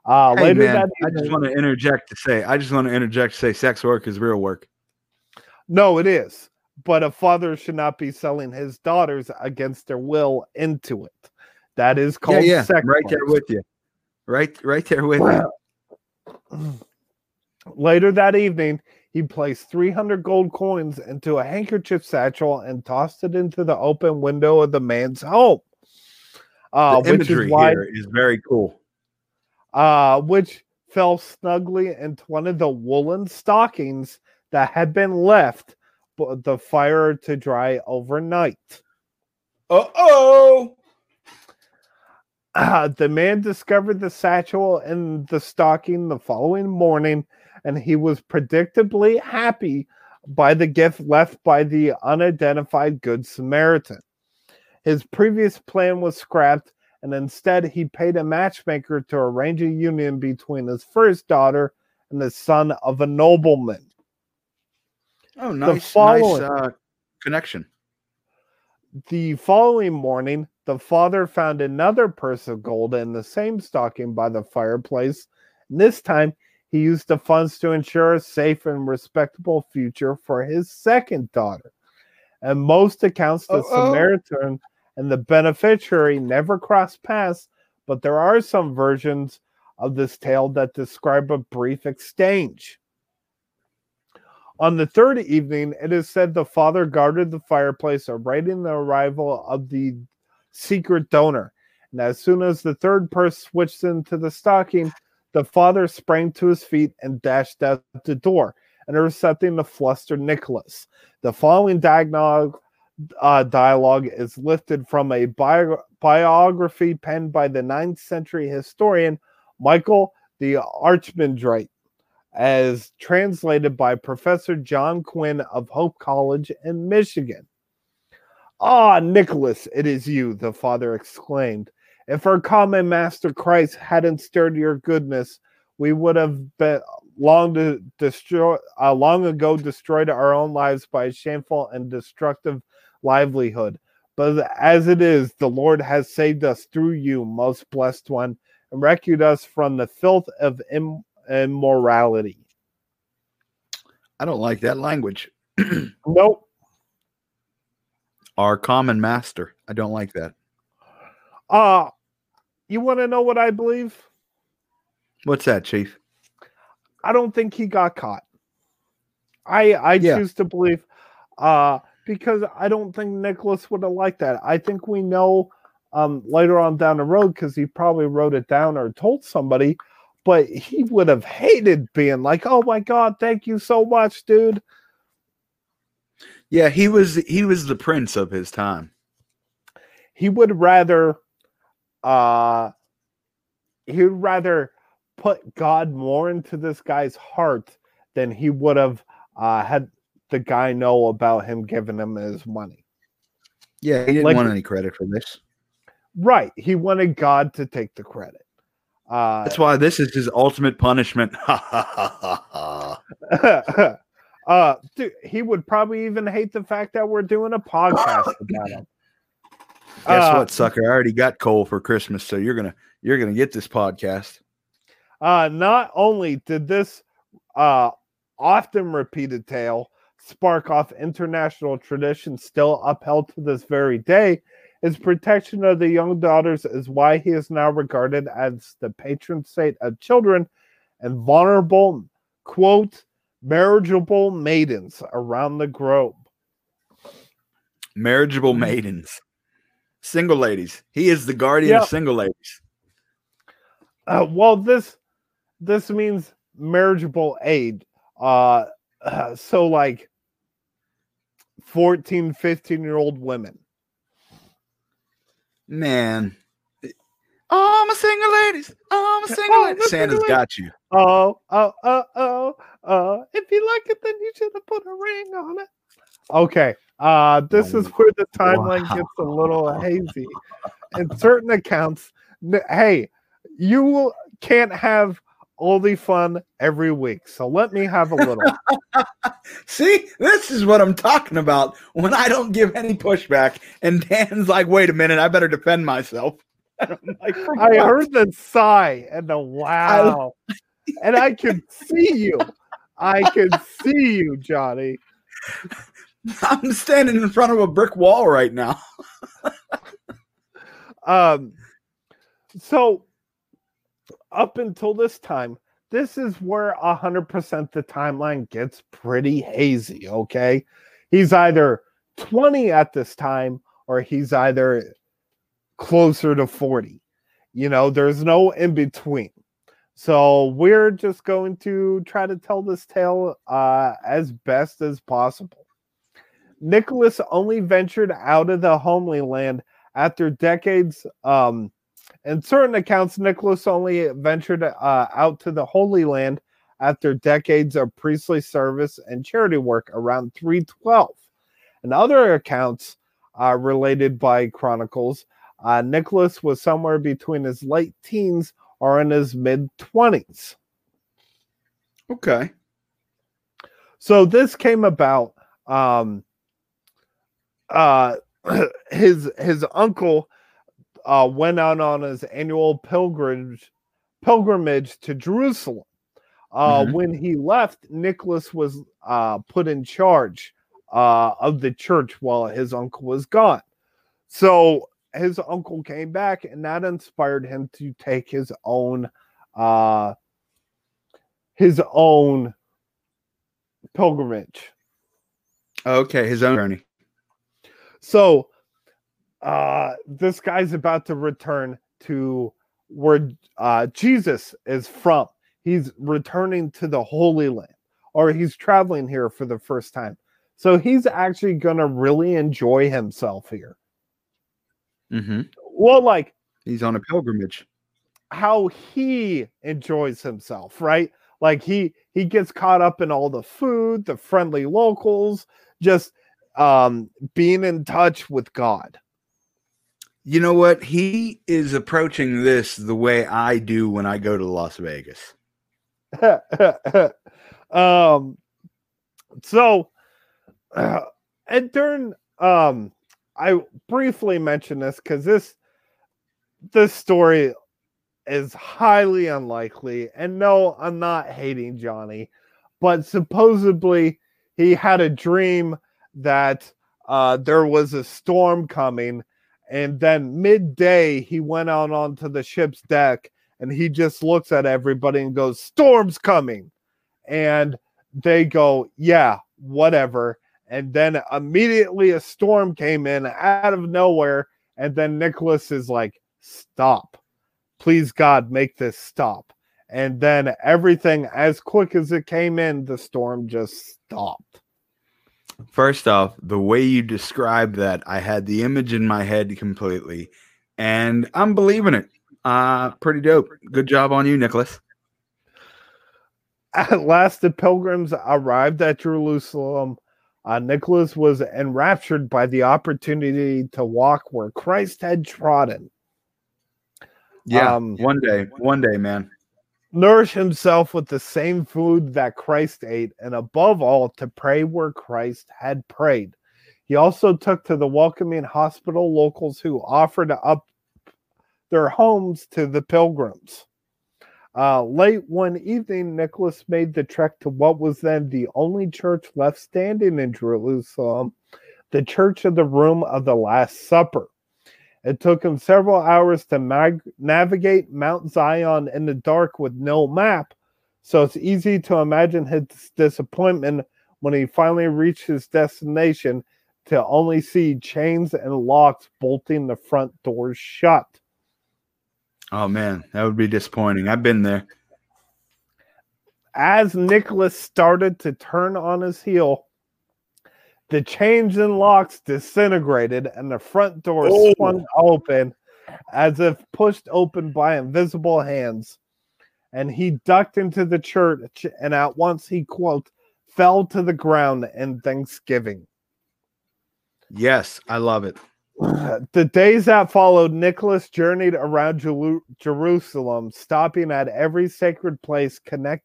Uh, hey later man, that I just want to interject to say, I just want to interject to say, sex work is real work. No, it is. But a father should not be selling his daughters against their will into it. That is called yeah, sex right there with you, right, right there with you. <clears throat> Later that evening, he placed 300 gold coins into a handkerchief satchel and tossed it into the open window of the man's home. Uh, the which is why, here is very cool. uh, which fell snugly into one of the woolen stockings that had been left the fire to dry overnight. Uh oh. Uh, the man discovered the satchel and the stocking the following morning, and he was predictably happy by the gift left by the unidentified Good Samaritan. His previous plan was scrapped, and instead he paid a matchmaker to arrange a union between his first daughter and the son of a nobleman. Oh, nice, following- nice uh, connection. The following morning, the father found another purse of gold in the same stocking by the fireplace. And this time, he used the funds to ensure a safe and respectable future for his second daughter. And most accounts, the Uh-oh. Samaritan and the beneficiary never crossed paths, but there are some versions of this tale that describe a brief exchange. On the third evening, it is said the father guarded the fireplace, awaiting the arrival of the secret donor. And as soon as the third purse switched into the stocking, the father sprang to his feet and dashed out the door. intercepting the flustered Nicholas. The following dialogue, uh, dialogue is lifted from a bio- biography penned by the 9th century historian Michael the Archimandrite, as translated by Professor John Quinn of Hope College in Michigan. Ah, Nicholas, it is you, the father exclaimed. If our common master Christ hadn't stirred your goodness, we would have been long to destroy uh, long ago destroyed our own lives by a shameful and destructive livelihood. But as it is, the Lord has saved us through you, most blessed one, and rescued us from the filth of Im- immorality. I don't like that language. <clears throat> Nope. Our common master. I don't like that. Uh you want to know what I believe? What's that, Chief? I don't think he got caught. I I Yeah. choose to believe uh because I don't think Nicholas would have liked that. I think we know um later on down the road because he probably wrote it down or told somebody, but he would have hated being like, "Oh my god, thank you so much, dude." Yeah, he was he was the prince of his time. He would rather uh he would rather put God more into this guy's heart than he would have uh had the guy know about him giving him his money. Yeah, he didn't Like- want any credit for this. Right. He wanted God to take the credit. Uh, That's why this is his ultimate punishment. <laughs> <laughs> Uh, dude, he would probably even hate the fact that we're doing a podcast <laughs> about him. Guess Uh, what, sucker? I already got coal for Christmas, so you're gonna you're gonna get this podcast. Uh, not only did this uh, often repeated tale spark off international tradition still upheld to this very day, his protection of the young daughters is why he is now regarded as the patron saint of children and vulnerable, quote, marriageable maidens around the globe. Marriageable Mm. maidens, single ladies. He is the guardian Yep. of single ladies. Uh, well, this this means marriageable aid. Uh, uh, so like 14, 15 year old women. Man. I'm a single ladies. All my single All ladies. Santa's single got you. Oh, oh, oh, oh, oh. If you like it, then you should have put a ring on it. Okay. Uh, this is where the timeline Wow. gets a little hazy. In certain accounts, hey, you can't have all the fun every week. So let me have a little. <laughs> See, this is what I'm talking about when I don't give any pushback, and Dan's like, "Wait a minute, I better defend myself." <laughs> Like, I heard the sigh and the wow, and I can see you. I can see you, Johnny. <laughs> I'm standing in front of a brick wall right now. Um, so up until this time, this is where a hundred percent the timeline gets pretty hazy. Okay, he's either twenty at this time, or he's either closer to forty. You know, there's no in between. So we're just going to try to tell this tale uh, as best as possible. Nicholas only ventured out of the homely land after decades. Um, in certain accounts, Nicholas only ventured uh, out to the Holy Land after decades of priestly service and charity work around 312. In other accounts uh, related by chronicles, uh, Nicholas was somewhere between his late teens or in his mid 20s. Okay. So this came about. Um, uh, <clears throat> his his uncle uh, went out on his annual pilgrimage pilgrimage to Jerusalem. Uh, Mhm. When he left, Nicholas was uh, put in charge uh, of the church while his uncle was gone. So his uncle came back, and that inspired him to take his own uh, his own pilgrimage. Okay, his own journey. So uh this guy's about to return to where uh Jesus is from. He's returning to the Holy Land. or he's traveling here for the first time. So he's actually going to really enjoy himself here. Mm-hmm. Well, like He's on a pilgrimage. how he enjoys himself, right? Like he he gets caught up in all the food, the friendly locals, just um being in touch with God. You know what? He is approaching this the way I do when I go to Las Vegas. <laughs> um so uh, and during um i briefly mentioned this because this this story is highly unlikely and no i'm not hating johnny but supposedly he had a dream that uh there was a storm coming and then midday he went out onto the ship's deck and he just looks at everybody and goes storm's coming and they go, yeah, whatever. And then immediately a storm came in out of nowhere. And then Nicholas is like, stop. Please, God, make this stop. And then everything, as quick as it came in, the storm just stopped. First off, the way you described that, I had the image in my head completely, and I'm believing it. Uh, pretty dope. Good job on you, Nicholas. <laughs> At last, the pilgrims arrived at Jerusalem. Uh, Nicholas was enraptured by the opportunity to walk where Christ had trodden. Yeah, Um, one day, one day, man. Nourish himself with the same food that Christ ate, and above all, to pray where Christ had prayed. He also took to the welcoming hospital locals who offered up their homes to the pilgrims. Uh, late one evening, Nicholas made the trek to what was then the only church left standing in Jerusalem, the Church of the Room of the Last Supper. It took him several hours to mag- navigate Mount Zion in the dark with no map, so it's easy to imagine his disappointment when he finally reached his destination to only see chains and locks bolting the front doors shut. Oh man, that would be disappointing. I've been there. As Nicholas started to turn on his heel, the chains and locks disintegrated and the front door Oh. swung open as if pushed open by invisible hands. And he ducked into the church and at once he, quote, fell to the ground in thanksgiving. Yes, I love it. <sighs> The days that followed, Nicholas journeyed around Jeru- Jerusalem, stopping at every sacred place, connect,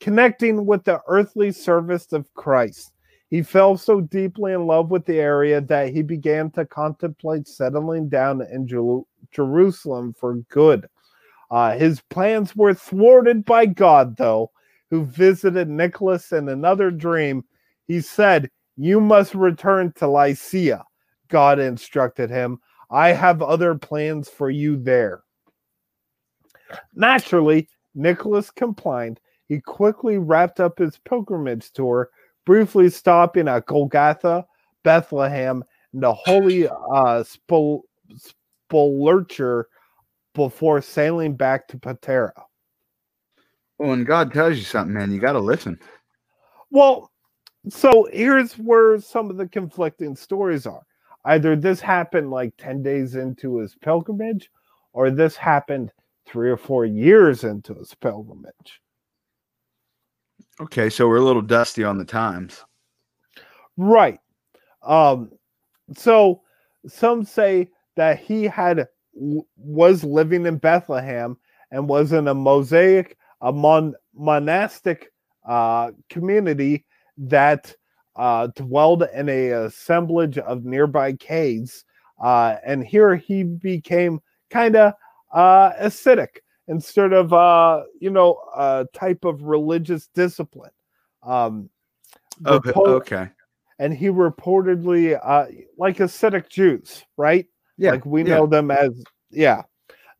connecting with the earthly service of Christ. He fell so deeply in love with the area that he began to contemplate settling down in Jeru- Jerusalem for good. Uh, his plans were thwarted by God, though, who visited Nicholas in another dream. He said, You must return to Lycia. God instructed him, I have other plans for you there. Naturally, Nicholas complied. He quickly wrapped up his pilgrimage tour, briefly stopping at Golgotha, Bethlehem, and the holy uh, Spol- Spolurcher before sailing back to Patara. Well, when God tells you something, man, you got to listen. Well, so here's where some of the conflicting stories are. Either this happened like 10 days into his pilgrimage, or this happened three or four years into his pilgrimage. Okay, so we're a little dusty on the times. Right. Um, so some say that he had was living in Bethlehem and was in a mosaic, a mon, monastic uh, community that uh, dwelled in a assemblage of nearby caves. Uh, and here he became kind of uh, ascetic instead of, uh, you know, a type of religious discipline. Um, Okay, okay. and he reportedly uh like Hasidic Jews, right? Yeah, like we yeah. know them as yeah.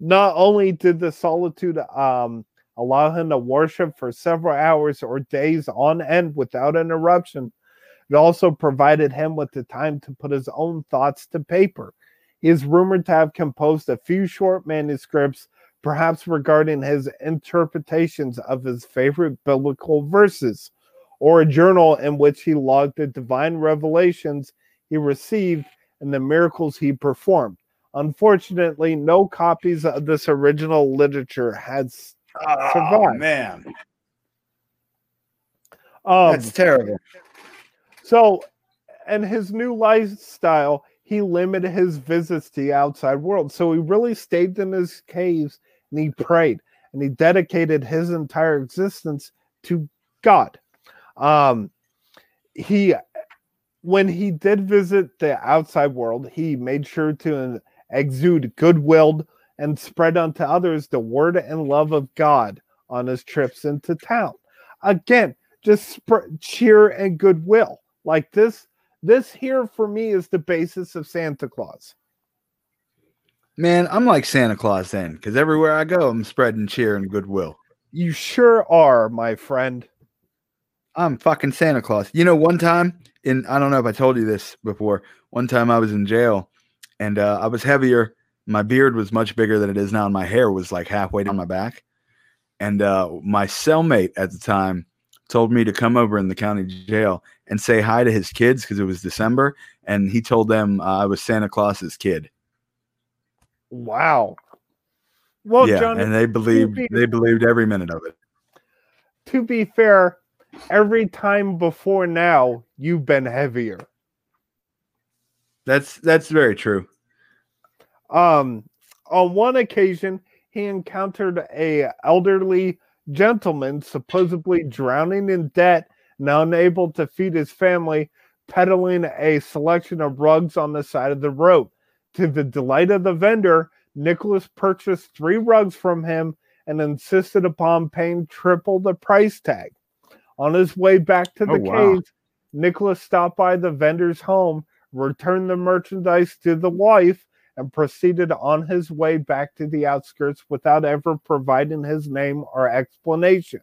Not only did the solitude um allow him to worship for several hours or days on end without interruption, it also provided him with the time to put his own thoughts to paper. He is rumored to have composed a few short manuscripts, perhaps regarding his interpretations of his favorite biblical verses. or a journal in which he logged the divine revelations he received and the miracles he performed. Unfortunately, no copies of this original literature had Oh, survived. man, Um, that's terrible. So, in his new lifestyle, he limited his visits to the outside world. So, he really stayed in his caves and he prayed and he dedicated his entire existence to God. Um, he, when he did visit the outside world, he made sure to exude goodwill and spread unto others the word and love of God on his trips into town. Again, just sp- cheer and goodwill like this this here for me is the basis of santa claus Man, I'm like Santa Claus then, because everywhere I go, I'm spreading cheer and goodwill. you sure are my friend I'm fucking Santa Claus. You know, one time in I don't know if I told you this before. One time I was in jail and uh, I was heavier. My beard was much bigger than it is now, and my hair was like halfway down my back. And uh, my cellmate at the time told me to come over in the county jail and say hi to his kids because it was December, and he told them uh, I was Santa Claus's kid. Wow well yeah, Johnny, and they believed be- they believed every minute of it. to be fair every time before now you've been heavier That's that's very true. um on one occasion he encountered a elderly gentleman supposedly drowning in debt and unable to feed his family peddling a selection of rugs on the side of the road to the delight of the vendor nicholas purchased three rugs from him and insisted upon paying triple the price tag on his way back to the Oh, wow. cave nicholas stopped by the vendor's home returned the merchandise to the wife and proceeded on his way back to the outskirts without ever providing his name or explanation.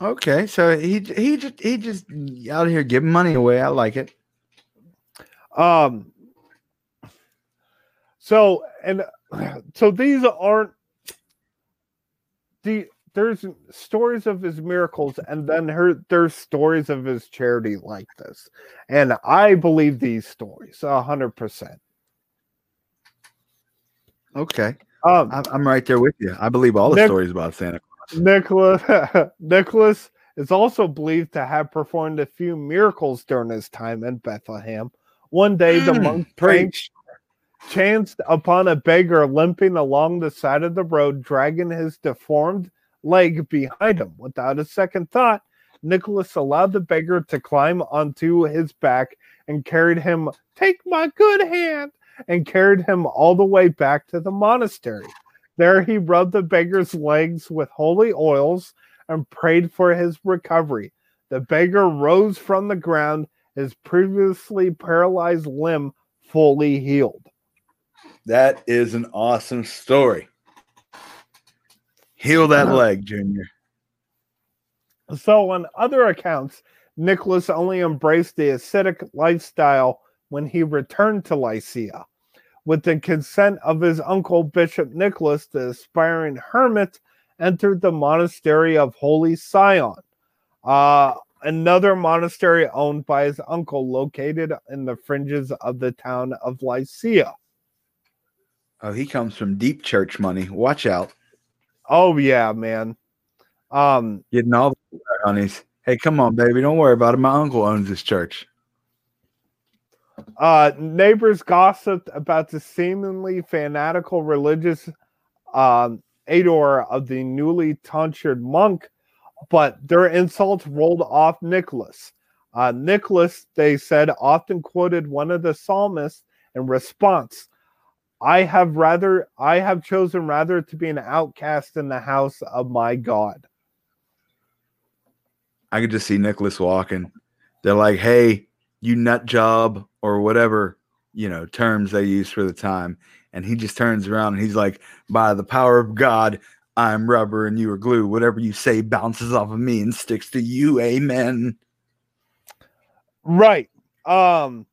Okay, so he he just he just out here giving money away. I like it. Um so and <sighs> so these aren't the there's stories of his miracles and then her there's stories of his charity like this. And I believe these stories a hundred percent. Okay, Um I'm, right there with you. I believe all the Nick- stories about Santa. Claus nicholas <laughs> Nicholas is also believed to have performed a few miracles during his time in Bethlehem. One day, the Mm, monk preach. Chanced upon a beggar limping along the side of the road, dragging his deformed leg behind him. Without a second thought, Nicholas allowed the beggar to climb onto his back and carried him, take my good hand, and carried him all the way back to the monastery. There he rubbed the beggar's legs with holy oils and prayed for his recovery. The beggar rose from the ground, his previously paralyzed limb fully healed. That is an awesome story. Heal that leg, Junior. So, on other accounts, Nicholas only embraced the ascetic lifestyle when he returned to Lycia. With the consent of his uncle, Bishop Nicholas, the aspiring hermit entered the monastery of Holy Sion, uh, another monastery owned by his uncle, located in the fringes of the town of Lycia. Oh, he comes from deep church money. Watch out. Oh, yeah, man. Um, Getting all the honeys. Hey, come on, baby. Don't worry about it. My uncle owns this church. Uh, neighbors gossiped about the seemingly fanatical religious um, ador of the newly tonsured monk, but their insults rolled off Nicholas. Uh, Nicholas, they said, often quoted one of the psalmists in response. I have rather I have chosen rather to be an outcast in the house of my God. I could just see Nicholas walking. They're like, hey, you nut job, or whatever, you know, terms they use for the time. And he just turns around and he's like, by the power of God, I'm rubber and you are glue. Whatever you say bounces off of me and sticks to you. Amen. Right. Um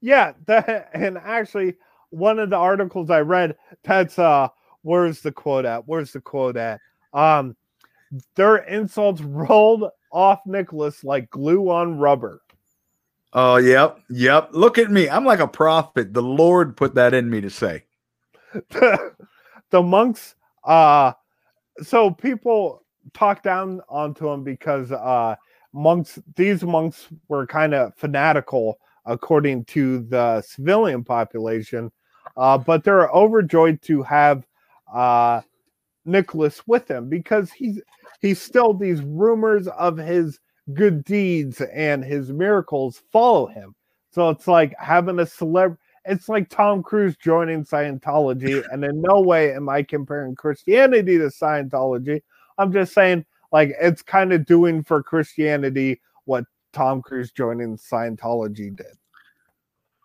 yeah, that <laughs> and actually one of the articles I read that's uh where's the quote at? Where's the quote at? Um their insults <laughs> rolled off Nicholas like glue on rubber. Oh, yep, yep. Look at me. I'm like a prophet. The Lord put that in me to say. <laughs> the monks, uh, so people talk down onto him because uh, monks, these monks were kind of fanatical according to the civilian population, uh, but they're overjoyed to have uh, Nicholas with them because he's he's still these rumors of his good deeds and his miracles follow him. So it's like having a celeb. It's like Tom Cruise joining Scientology, <laughs> and in no way am I comparing Christianity to Scientology. I'm just saying, like, it's kind of doing for Christianity what Tom Cruise joining Scientology did.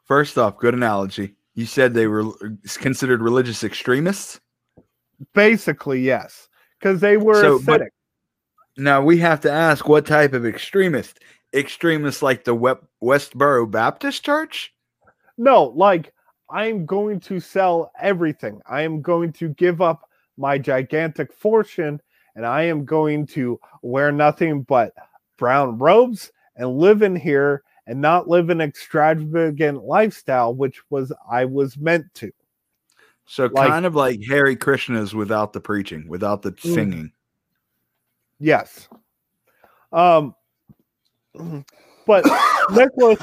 First off, good analogy. You said they were uh, considered religious extremists. Basically, yes, because they were So, but- Now we have to ask what type of extremist? Extremists like the Westboro Baptist Church? No, like I'm going to sell everything. I am going to give up my gigantic fortune and I am going to wear nothing but brown robes and live in here and not live an extravagant lifestyle, which was I was meant to. So Like- kind of like Hare Krishnas without the preaching, without the Mm. singing. Yes. Um but <coughs> Nicholas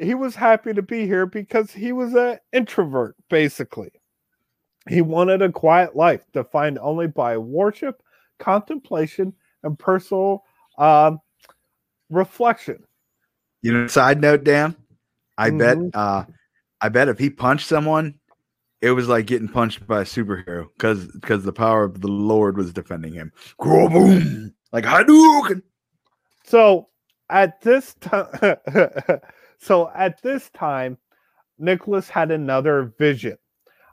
he was happy to be here because he was an introvert basically. He wanted a quiet life defined only by worship, contemplation, and personal um reflection. You know, side note, Dan, I bet Mhm. uh I bet if he punched someone, it was like getting punched by a superhero because because the power of the Lord was defending him. Boom! Like Hadouken. So at this time, <laughs> so at this time, Nicholas had another vision.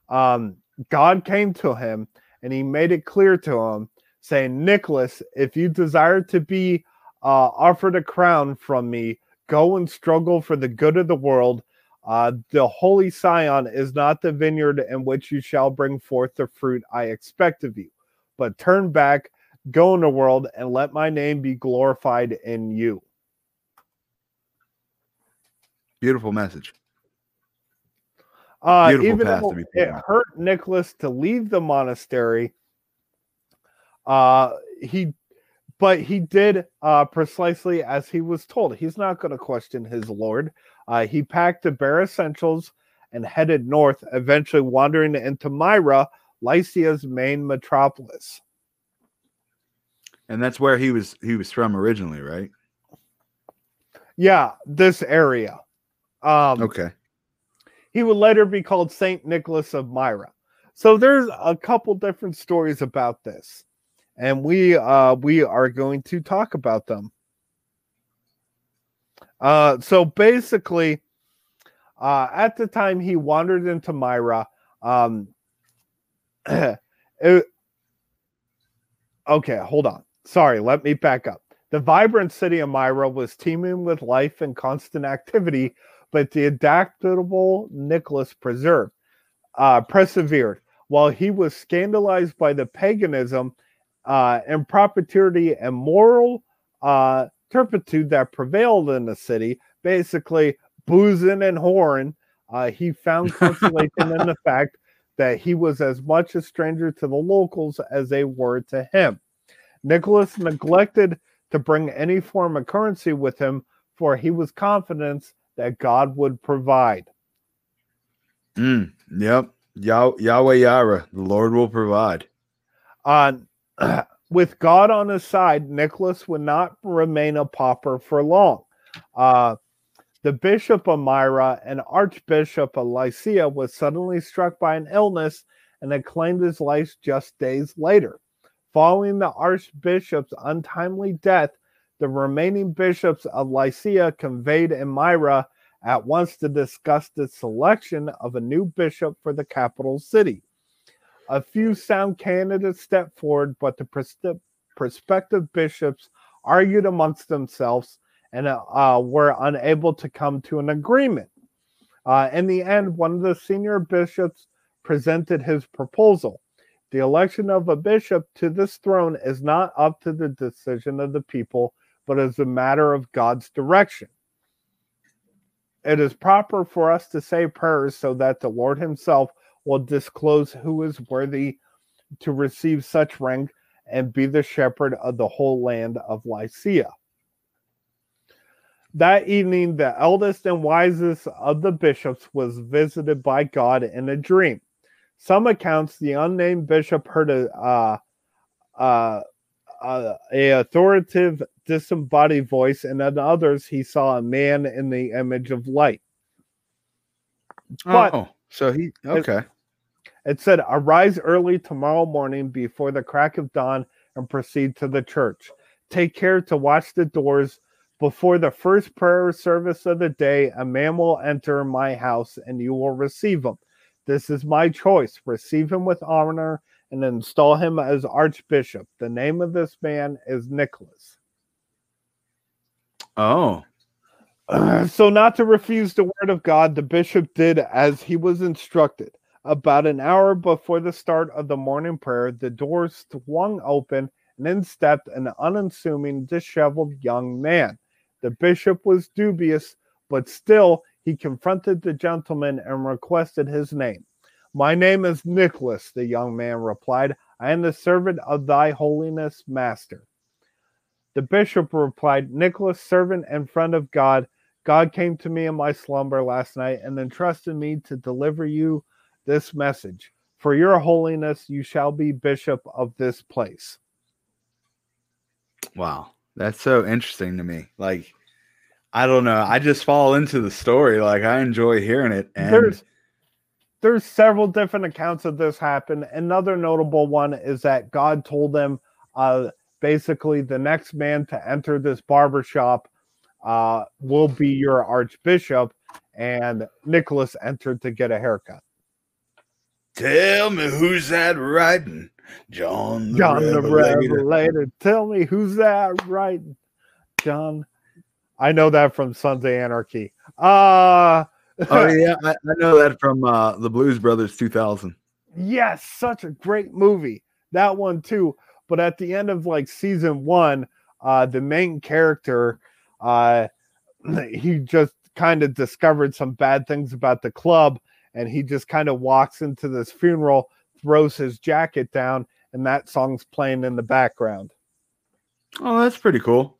Um, God came to him and he made it clear to him, saying, Nicholas, if you desire to be uh, offered a crown from me, go and struggle for the good of the world. Uh, the holy Sion is not the vineyard in which you shall bring forth the fruit I expect of you, but turn back, go in the world, and let my name be glorified in you. Beautiful message. Uh, Beautiful even path though to be it on. hurt Nicholas to leave the monastery, uh, he, but he did uh, precisely as he was told. He's not going to question his lord. Uh, he packed the bare essentials and headed north, eventually wandering into Myra, Lycia's main metropolis. And that's where he was he was from originally, right? Yeah, this area. Um, Okay. he would later be called Saint Nicholas of Myra. So there's a couple different stories about this, and we uh, we are going to talk about them. Uh, so basically, uh, at the time he wandered into Myra, um, <clears throat> it- okay, hold on. Sorry, let me back up. The vibrant city of Myra was teeming with life and constant activity but the adaptable Nicholas preserved, uh, persevered. While he was scandalized by the paganism, uh, impropriety, and moral uh, turpitude that prevailed in the city, basically boozing and whoring, uh, he found <laughs> consolation in the fact that he was as much a stranger to the locals as they were to him. Nicholas neglected to bring any form of currency with him, for he was confident that God would provide. Mm, yep. Yah- Yahweh Yireh, the Lord will provide. On <clears throat> with God on his side, Nicholas would not remain a pauper for long. Uh, the bishop of Myra and archbishop of Lycia was suddenly struck by an illness and had claimed his life just days later. Following the archbishop's untimely death, the remaining bishops of Lycia conveyed in Myra at once to discuss the selection of a new bishop for the capital city. A few sound candidates stepped forward, but the pros- prospective bishops argued amongst themselves and uh, were unable to come to an agreement. Uh, in the end, one of the senior bishops presented his proposal. The election of a bishop to this throne is not up to the decision of the people, but is a matter of God's direction. It is proper for us to say prayers so that the Lord Himself will disclose who is worthy to receive such rank and be the shepherd of the whole land of Lycia. That evening, the eldest and wisest of the bishops was visited by God in a dream. Some accounts, the unnamed bishop heard a uh, uh, uh, a authoritative, disembodied voice, and in others, he saw a man in the image of light. But oh, so he okay. It said, Arise early tomorrow morning before the crack of dawn and proceed to the church. Take care to watch the doors. Before the first prayer service of the day, a man will enter my house and you will receive him. This is my choice. Receive him with honor and install him as archbishop. The name of this man is Nicholas. Oh, <clears throat> so, not to refuse the word of God, the bishop did as he was instructed. About an hour before the start of the morning prayer, the door swung open and in stepped an unassuming, disheveled young man. The bishop was dubious, but still he confronted the gentleman and requested his name. My name is Nicholas, the young man replied. I am the servant of thy holiness, master. The bishop replied, Nicholas, servant and friend of God, God came to me in my slumber last night and entrusted me to deliver you this message. For your holiness, you shall be bishop of this place. wow. That's so interesting to me. Like, I don't know. I just fall into the story. Like, I enjoy hearing it. And There's there's several different accounts of this happen. Another notable one is that God told them uh basically the next man to enter this barber shop uh will be your archbishop and Nicholas entered to get a haircut. Tell me who's that writing? John the John the Revelator. Revelator. Tell me who's that writing? John. I know that from Sons of Anarchy. Uh Oh <laughs> yeah, I, I know that from uh, the Blues Brothers 2000. yes, such a great movie. That one too. But at the end of like season one, uh, the main character, uh, <clears throat> he just kind of discovered some bad things about the club, and he just kind of walks into this funeral, throws his jacket down, and that song's playing in the background. Oh, that's pretty cool.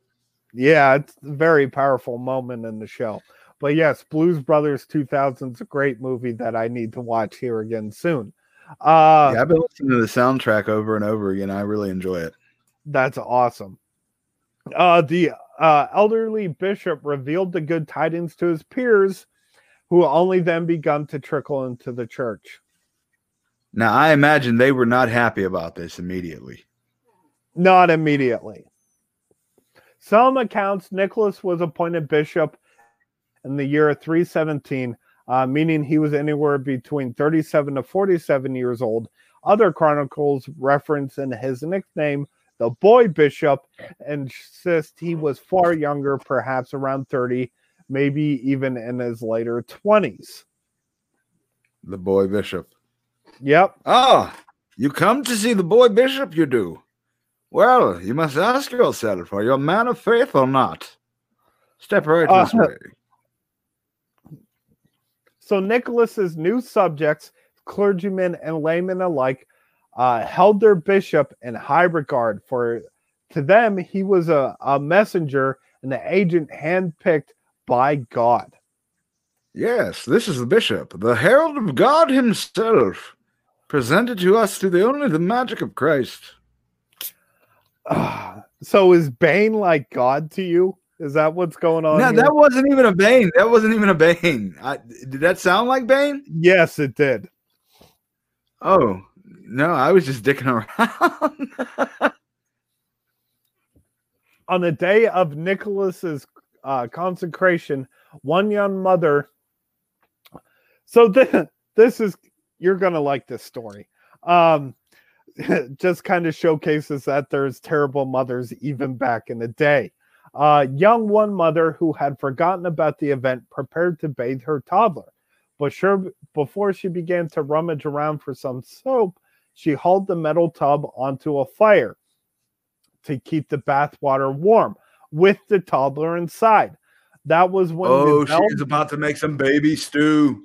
Yeah, it's a very powerful moment in the show. But yes, Blues Brothers 2000 is a great movie that I need to watch here again soon. Uh, yeah, I've been listening to the soundtrack over and over again. I really enjoy it. That's awesome. Uh, the uh, elderly bishop revealed the good tidings to his peers, who only then begun to trickle into the church. Now, I imagine they were not happy about this immediately. Not immediately. Some accounts, Nicholas was appointed bishop in the year 317, uh, meaning he was anywhere between 37 to 47 years old. Other chronicles reference in his nickname the boy bishop insist he was far younger, perhaps around 30, maybe even in his later 20s. The boy bishop. Yep. Ah, you come to see the boy bishop, you do. Well, you must ask yourself, are you a man of faith or not? Step right this Uh, way. So Nicholas's new subjects, clergymen and laymen alike, uh, held their bishop in high regard. For to them, he was a, a messenger and the agent handpicked by God. Yes, this is the bishop, the herald of God himself, presented to us through the only the magic of Christ. Ah, so is Bane like God to you? Is that what's going on? no, here? that wasn't even a Bane. That wasn't even a Bane. I, did that sound like Bane? yes, it did. Oh, no, I was just dicking around. <laughs> on the day of Nicholas's uh, consecration, one young mother. So <laughs> this, this is you're gonna like this story. Um, <laughs> just kind of showcases that there's terrible mothers even back in the day. Uh, young one mother who had forgotten about the event prepared to bathe her toddler, but sure before she began to rummage around for some soap, she hauled the metal tub onto a fire to keep the bath water warm with the toddler inside. That was when Oh, she's about to make some baby stew.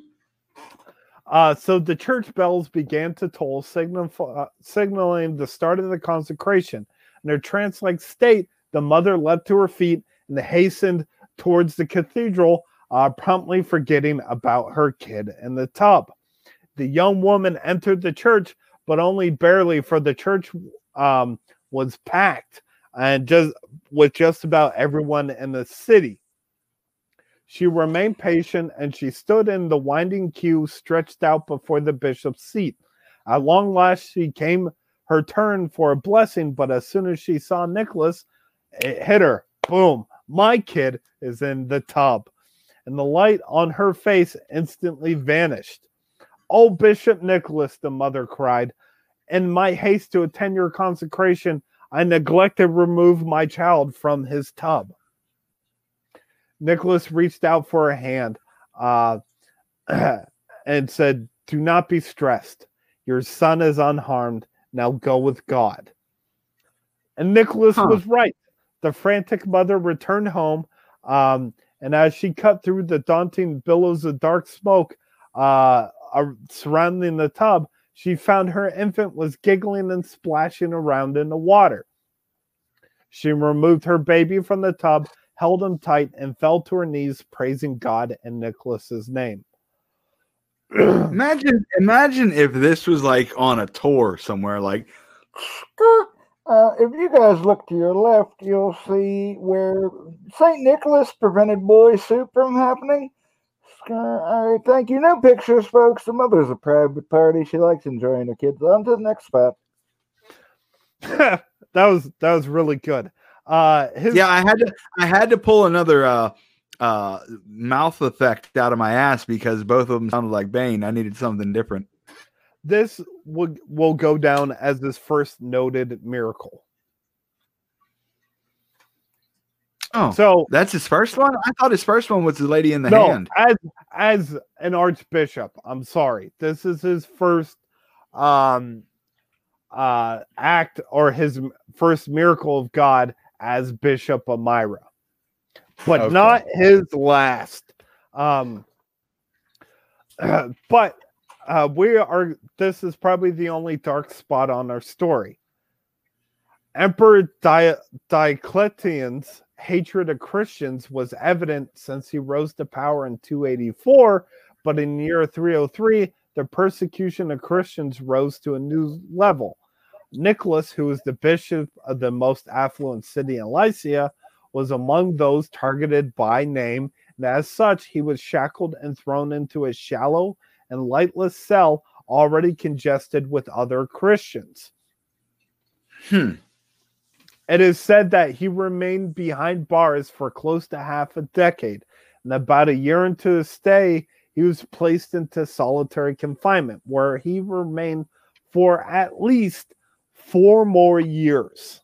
uh, so the church bells began to toll, signal, uh, signaling the start of the consecration. In her trance-like state, the mother leapt to her feet and hastened towards the cathedral, uh, promptly forgetting about her kid in the tub. The young woman entered the church, but only barely, for the church um, was packed and just with just about everyone in the city. She remained patient and she stood in the winding queue stretched out before the bishop's seat. At long last, she came her turn for a blessing, but as soon as she saw Nicholas, it hit her. Boom. My kid is in the tub. And the light on her face instantly vanished. Oh, Bishop Nicholas, the mother cried. In my haste to attend your consecration, I neglected to remove my child from his tub. Nicholas reached out for a hand uh, <clears throat> and said, Do not be stressed. Your son is unharmed. Now go with God. And Nicholas Huh. was right. The frantic mother returned home, um, and as she cut through the daunting billows of dark smoke uh, uh, surrounding the tub, she found her infant was giggling and splashing around in the water. She removed her baby from the tub, held him tight, and fell to her knees, praising God in Nicholas's name. <clears throat> Imagine, imagine if this was like on a tour somewhere. Like, Uh, if you guys look to your left, you'll see where St. Nicholas prevented boy soup from happening. Uh, all right, thank you. No pictures, folks. The mother's a private party. She likes enjoying her kids. On to the next spot. <laughs> that was that was really good. Uh, his, yeah, I had to, I had to pull another uh, uh, mouth effect out of my ass because both of them sounded like Bane. I needed something different. this will will go down as this first noted miracle. Oh, So that's his first one. I thought his first one was the lady in the no, hand. as as an archbishop, I'm sorry. This is his first um uh act or his first miracle of God as Bishop of Myra. But Okay. not his last. Um <clears throat> but uh we are this is probably the only dark spot on our story. Emperor Di- Diocletian's hatred of Christians was evident since he rose to power in 284, but in year 303, the persecution of Christians rose to a new level. Nicholas, who was the bishop of the most affluent city in Lycia, was among those targeted by name, and as such, he was shackled and thrown into a shallow and lightless cell already congested with other Christians. Hmm. It is said that he remained behind bars for close to half a decade, and about a year into his stay, he was placed into solitary confinement, where he remained for at least four more years.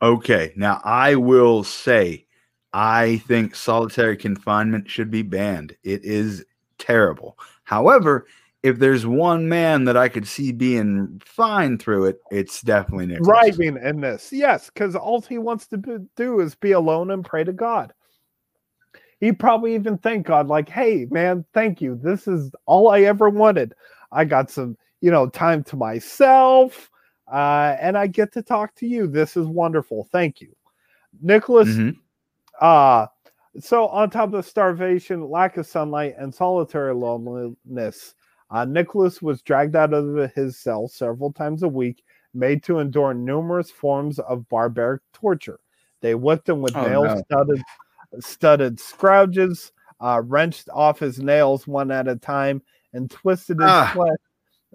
Okay, now I will say, I think solitary confinement should be banned. It is terrible. However, if there's one man that I could see being fine through it, it's definitely Nicholas. Thriving in this, yes, because all he wants to be- do is be alone and pray to God. He probably even thank God, like, "Hey, man, thank you. This is all I ever wanted. I got some, you know, time to myself, uh, and I get to talk to you. This is wonderful. Thank you, Nicholas." Mhm. Uh so on top of starvation, lack of sunlight, and solitary loneliness, uh, Nicholas was dragged out of his cell several times a week, made to endure numerous forms of barbaric torture. They whipped him with Oh, nail no. studded studded scrouges, uh, wrenched off his nails one at a time, and twisted his Ah. flesh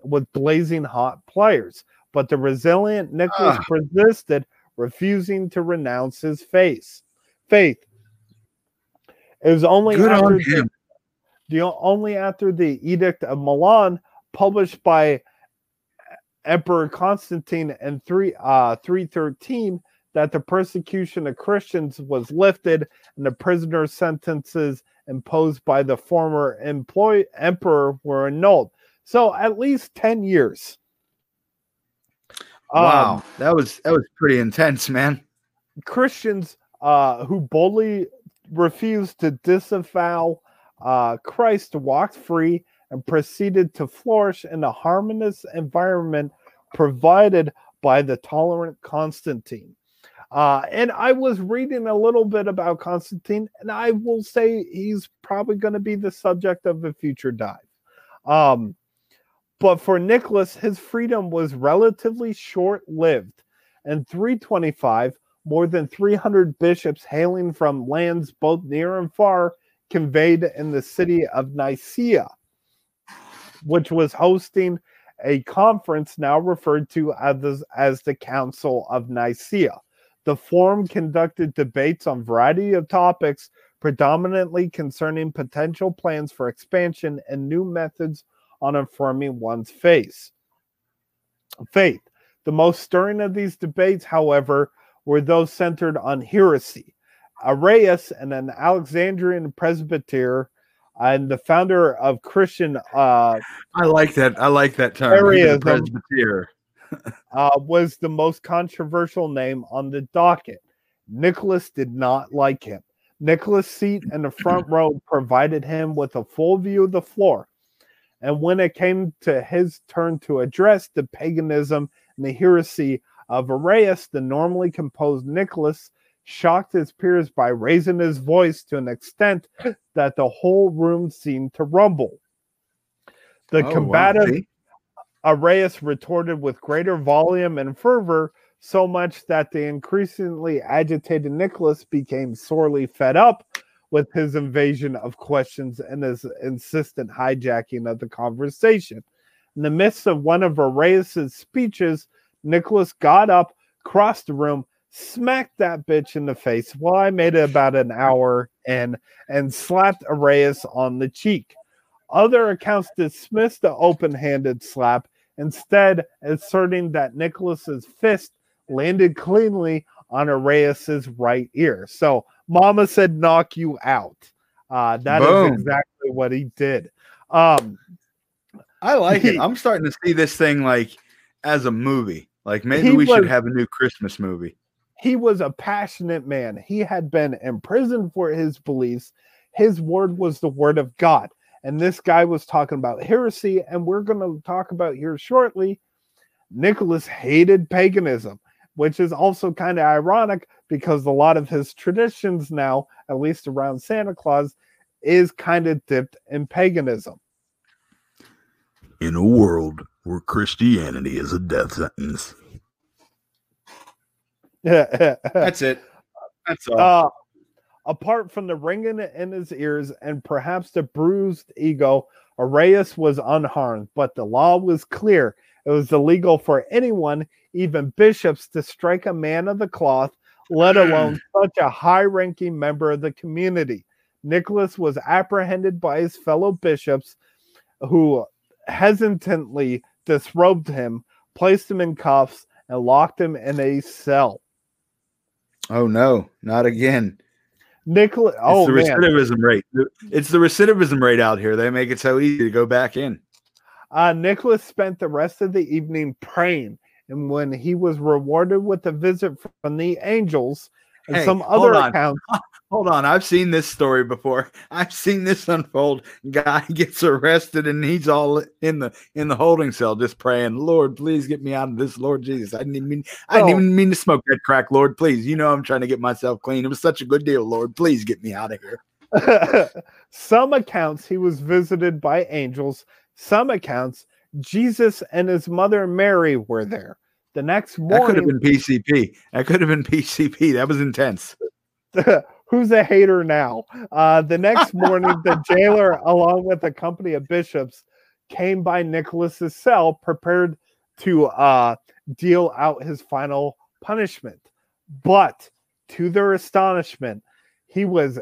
with blazing hot pliers. But the resilient Nicholas Ah. persisted, refusing to renounce his face faith. It was only Good after on him. The only after the Edict of Milan, published by Emperor Constantine in three uh 313, that the persecution of Christians was lifted and the prisoner sentences imposed by the former employ emperor were annulled. So at least 10 years. Wow, Um, that was that was pretty intense, man. Christians uh, who boldly refused to disavow uh, Christ walked free and proceeded to flourish in a harmonious environment provided by the tolerant Constantine. Uh, and I was reading a little bit about Constantine, and I will say he's probably going to be the subject of a future dive. Um, but for Nicholas, his freedom was relatively short lived. In 325, more than 300 bishops hailing from lands both near and far conveyed in the city of Nicaea, which was hosting a conference now referred to as, as the Council of Nicaea. The forum conducted debates on a variety of topics, predominantly concerning potential plans for expansion and new methods on affirming one's faith. Faith. The most stirring of these debates, however, were those centered on heresy. Arius, and an Alexandrian presbyter and the founder of Christian uh, I like that. I like that term. Arianism. Presbyter. <laughs> uh, was the most controversial name on the docket. Nicholas did not like him. Nicholas' seat in the front row provided him with a full view of the floor. And when it came to his turn to address the paganism and the heresy of Arius, the normally composed Nicholas shocked his peers by raising his voice to an extent <laughs> that the whole room seemed to rumble. The Oh, combative? Arius retorted with greater volume and fervor, so much that the increasingly agitated Nicholas became sorely fed up with his invasion of questions and his insistent hijacking of the conversation. In the midst of one of Arius's speeches, Nicholas got up, crossed the room, smacked that bitch in the face. Well, I made it about an hour in and slapped Arius on the cheek. Other accounts dismissed the open-handed slap, instead asserting that Nicholas's fist landed cleanly on Arius's right ear. So Mama said, "Knock you out." Uh, that is Boom. exactly what he did. Um, I like it. I'm starting to see this thing like as a movie. Like maybe He we should have a new Christmas movie. He was a passionate man. He had been imprisoned for his beliefs. His word was the word of God. And this guy was talking about heresy, and we're going to talk about here shortly. Nicholas hated paganism, which is also kind of ironic because a lot of his traditions now, at least around Santa Claus, is kind of dipped in paganism. In a world where Christianity is a death sentence. That's it. That's all. Uh, apart from the ringing in his ears and perhaps the bruised ego, Arius was unharmed, but the law was clear. It was illegal for anyone, even bishops, to strike a man of the cloth, let alone <clears throat> such a high ranking member of the community. Nicholas was apprehended by his fellow bishops who hesitantly disrobed him, placed him in cuffs, and locked him in a cell. Oh no, not again. Nicholas, It's oh the man, recidivism rate. It's the recidivism rate out here. They make it so easy to go back in. Uh, Nicholas spent the rest of the evening praying, and when he was rewarded with a visit from the angels and Hey, some other accounts, <laughs> Hold on, I've seen this story before. <laughs> I've seen this unfold. Guy <laughs> gets arrested and he's all in the in the holding cell, just praying, "Lord, please get me out of this, Lord Jesus. I didn't even mean, I didn't even mean to smoke that crack, Lord. Please, you know I'm trying to get myself clean. It was such a good deal, Lord. Please get me out of here." <laughs> some accounts he was visited by angels. Some accounts Jesus and his mother Mary were there. The next morning, That could have been PCP. That could have been PCP. That was intense. Who's a hater now? Uh, the next <laughs> morning, the jailer, along with a company of bishops, came by Nicholas's cell, prepared to uh, deal out his final punishment. But to their astonishment, he was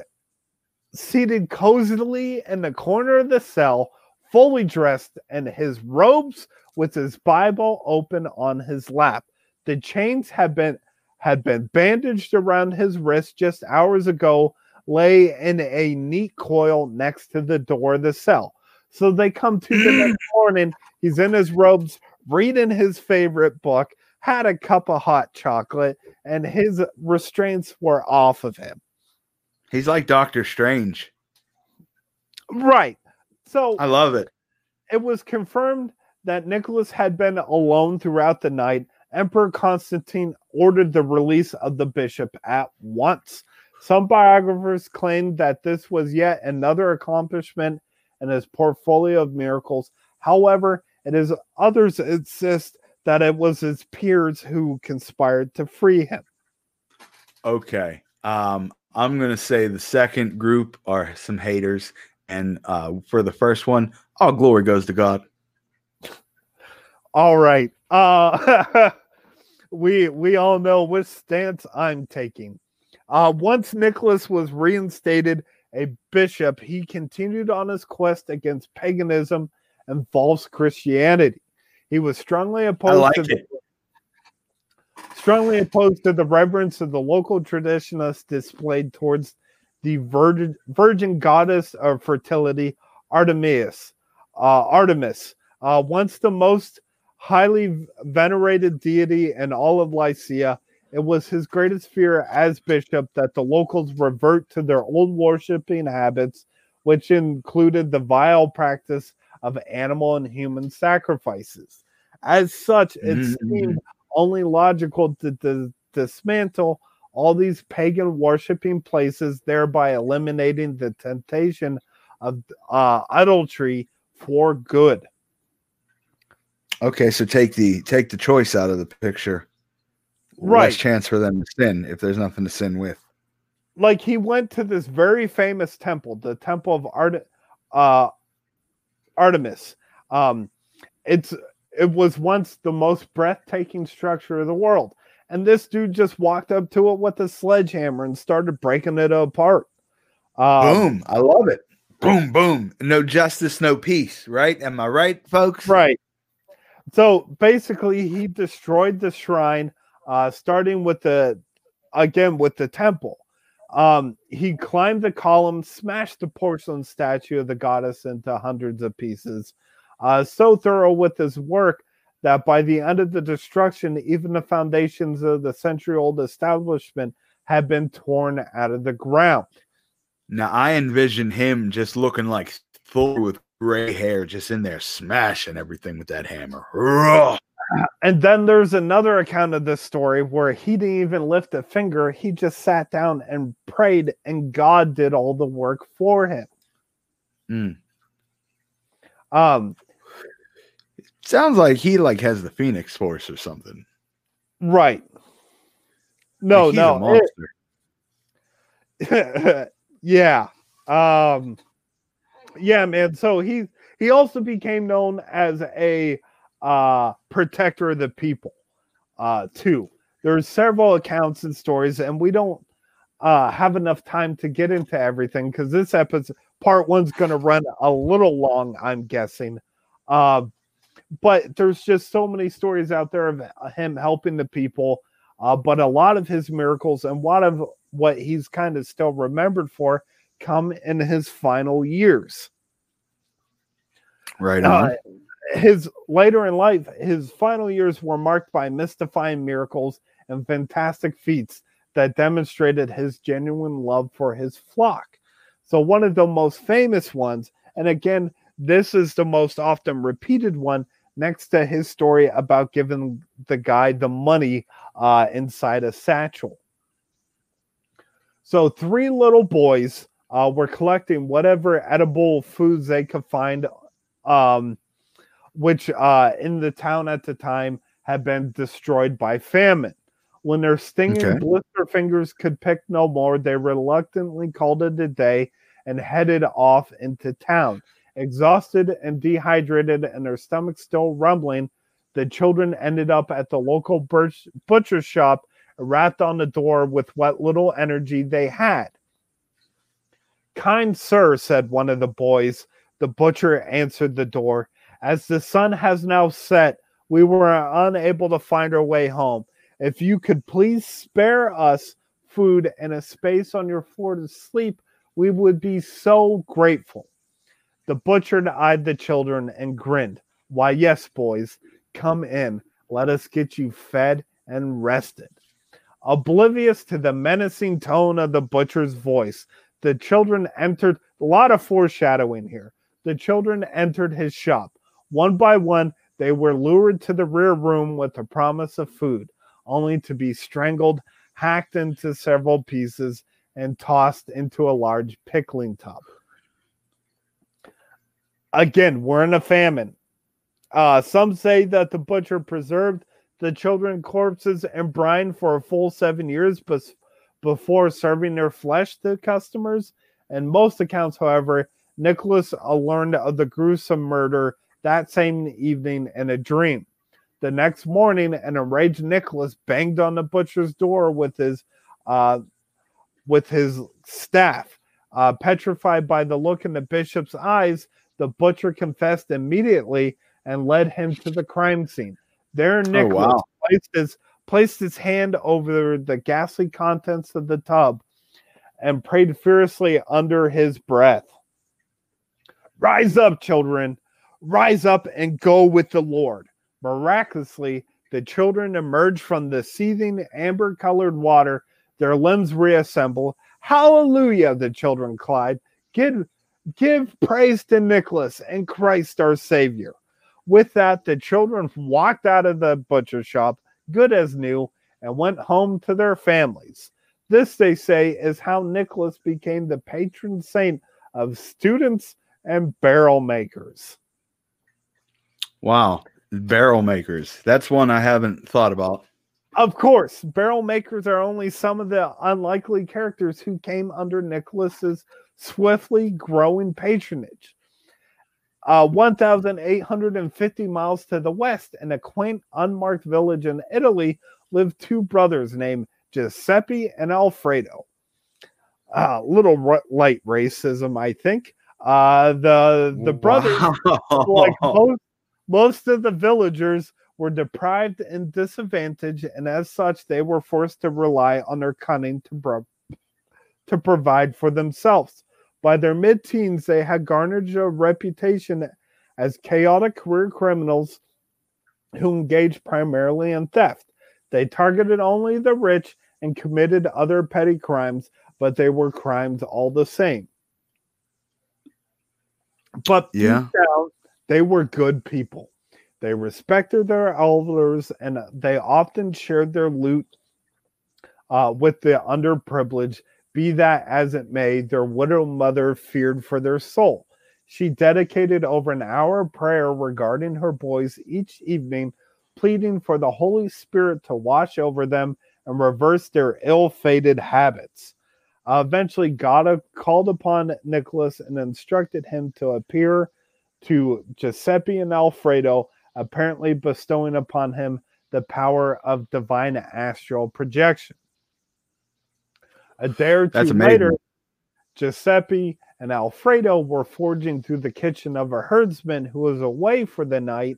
seated cozily in the corner of the cell, fully dressed in his robes, with his Bible open on his lap. The chains had been had been bandaged around his wrist just hours ago, lay in a neat coil next to the door of the cell. So they come to the next <clears throat> morning. He's in his robes, reading his favorite book, had a cup of hot chocolate and his restraints were off of him. He's like Doctor Strange. Right. So I love it. it was confirmed that Nicholas had been alone throughout the night. Emperor Constantine ordered the release of the bishop at once. Some biographers claim that this was yet another accomplishment in his portfolio of miracles. However, it is others insist that it was his peers who conspired to free him. Okay. Um, I'm gonna say the second group are some haters, and uh, for the first one, all glory goes to God. All right. Uh <laughs> we we all know which stance I'm taking. Uh once Nicholas was reinstated a bishop, he continued on his quest against paganism and false Christianity. He was strongly opposed like to the, strongly opposed to the reverence of the local traditionalists displayed towards the virgin, virgin goddess of fertility, Artemis. Uh, Artemis, uh, once the most highly venerated deity in all of Lycia, it was his greatest fear as bishop that the locals revert to their old worshiping habits, which included the vile practice of animal and human sacrifices. As such, it Mhm. seemed only logical to, to dismantle all these pagan worshiping places, thereby eliminating the temptation of uh, idolatry for good. Okay, so take the take the choice out of the picture. Right. Less chance for them to sin if there's nothing to sin with. Like he went to this very famous temple, the Temple of Art, uh, Artemis. Um, it's it was once the most breathtaking structure of the world, and this dude just walked up to it with a sledgehammer and started breaking it apart. Um, boom. I love it. Boom, boom. No justice, no peace, right? Am I right, folks? Right. So basically, he destroyed the shrine, uh, starting with the again with the temple. Um, he climbed the column, smashed the porcelain statue of the goddess into hundreds of pieces. Uh, so thorough with his work that by the end of the destruction, even the foundations of the century-old establishment had been torn out of the ground. Now I envision him just looking like full with gray hair, just in there smashing everything with that hammer. Rawr. And then there's another account of this story where he didn't even lift a finger. He just sat down and prayed, and God did all the work for him. Mm. Um, Sounds like he like has the Phoenix Force or something. right. No, Like, he's a no. monster. it- <laughs> yeah. Um, yeah, man. So he he also became known as a uh protector of the people, uh, too. There's several accounts and stories, and we don't uh have enough time to get into everything because this episode part one's gonna run a little long, I'm guessing. Uh, but there's just so many stories out there of him helping the people. Uh, but a lot of his miracles and a lot of what he's kind of still remembered for come in his final years. Right Uh, on. his later in life, his final years were marked by mystifying miracles and fantastic feats that demonstrated his genuine love for his flock. So, one of the most famous ones, and again, this is the most often repeated one, next to his story about giving the guy the money uh, inside a satchel. So, three little boys uh, were collecting whatever edible foods they could find um, which uh, in the town at the time had been destroyed by famine. When their stinging Okay. blister fingers could pick no more, they reluctantly called it a day and headed off into town. Exhausted and dehydrated, and their stomachs still rumbling, the children ended up at the local butch- butcher shop, rapped on the door with what little energy they had. Kind sir, said one of the boys, the butcher answered the door. As the sun has now set, we were unable to find our way home. If you could please spare us food and a space on your floor to sleep, we would be so grateful. The butcher eyed the children and grinned. Why, yes, boys, come in. Let us get you fed and rested. Oblivious to the menacing tone of the butcher's voice, the children entered. A lot of foreshadowing here. The children entered his shop. One by one, they were lured to the rear room with the promise of food, only to be strangled, hacked into several pieces, and tossed into a large pickling tub. Again, we're in a famine. Uh, some say that the butcher preserved the children corpses and brine for a full seven years bes- before serving their flesh to customers. And most accounts, however, Nicholas uh, learned of the gruesome murder that same evening in a dream. The next morning, an enraged Nicholas banged on the butcher's door with his uh, with his staff. Uh, petrified by the look in the bishop's eyes, the butcher confessed immediately and led him to the crime scene. There, Nicholas wow. placed his placed his hand over the ghastly contents of the tub and prayed fiercely under his breath. Rise up, children. Rise up and go with the Lord. Miraculously, the children emerged from the seething amber colored water, their limbs reassemble. Hallelujah, the children cried. Give, give praise to Nicholas and Christ our Savior. With that, the children walked out of the butcher shop, good as new, and went home to their families. This, they say, is how Nicholas became the patron saint of students and barrel makers. Wow. Barrel makers. That's one I haven't thought about. Of course, barrel makers are only some of the unlikely characters who came under Nicholas's swiftly growing patronage. Uh, 1,850 miles to the west, in a quaint, unmarked village in Italy, lived two brothers named Giuseppe and Alfredo. A uh, little r- light racism, I think. Uh, the the brothers, Wow. like most, most of the villagers, were deprived and disadvantaged, and as such, they were forced to rely on their cunning to pro- to provide for themselves. By their mid-teens, they had garnered a reputation as chaotic career criminals who engaged primarily in theft. They targeted only the rich and committed other petty crimes, but they were crimes all the same. But Yeah. down, they were good people. They respected their elders and they often shared their loot uh, with the underprivileged. Be that as it may, their widow mother feared for their soul. She dedicated over an hour of prayer regarding her boys each evening, pleading for the Holy Spirit to wash over them and reverse their ill fated habits. Uh, eventually, God called upon Nicholas and instructed him to appear to Giuseppe and Alfredo, apparently bestowing upon him the power of divine astral projection. A day or two later, Giuseppe and Alfredo were forging through the kitchen of a herdsman who was away for the night.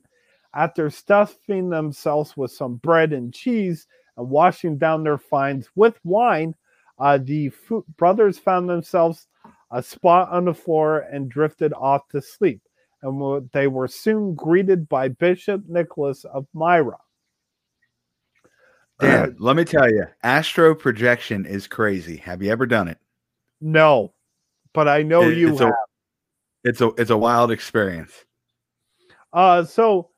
After stuffing themselves with some bread and cheese and washing down their finds with wine, uh, the fo- brothers found themselves a spot on the floor and drifted off to sleep. And they were soon greeted by Bishop Nicholas of Myra. Damn, let me tell you, astro projection is crazy. Have you ever done it? No, but I know It- you it's have. a it's a it's a wild experience. Uh, so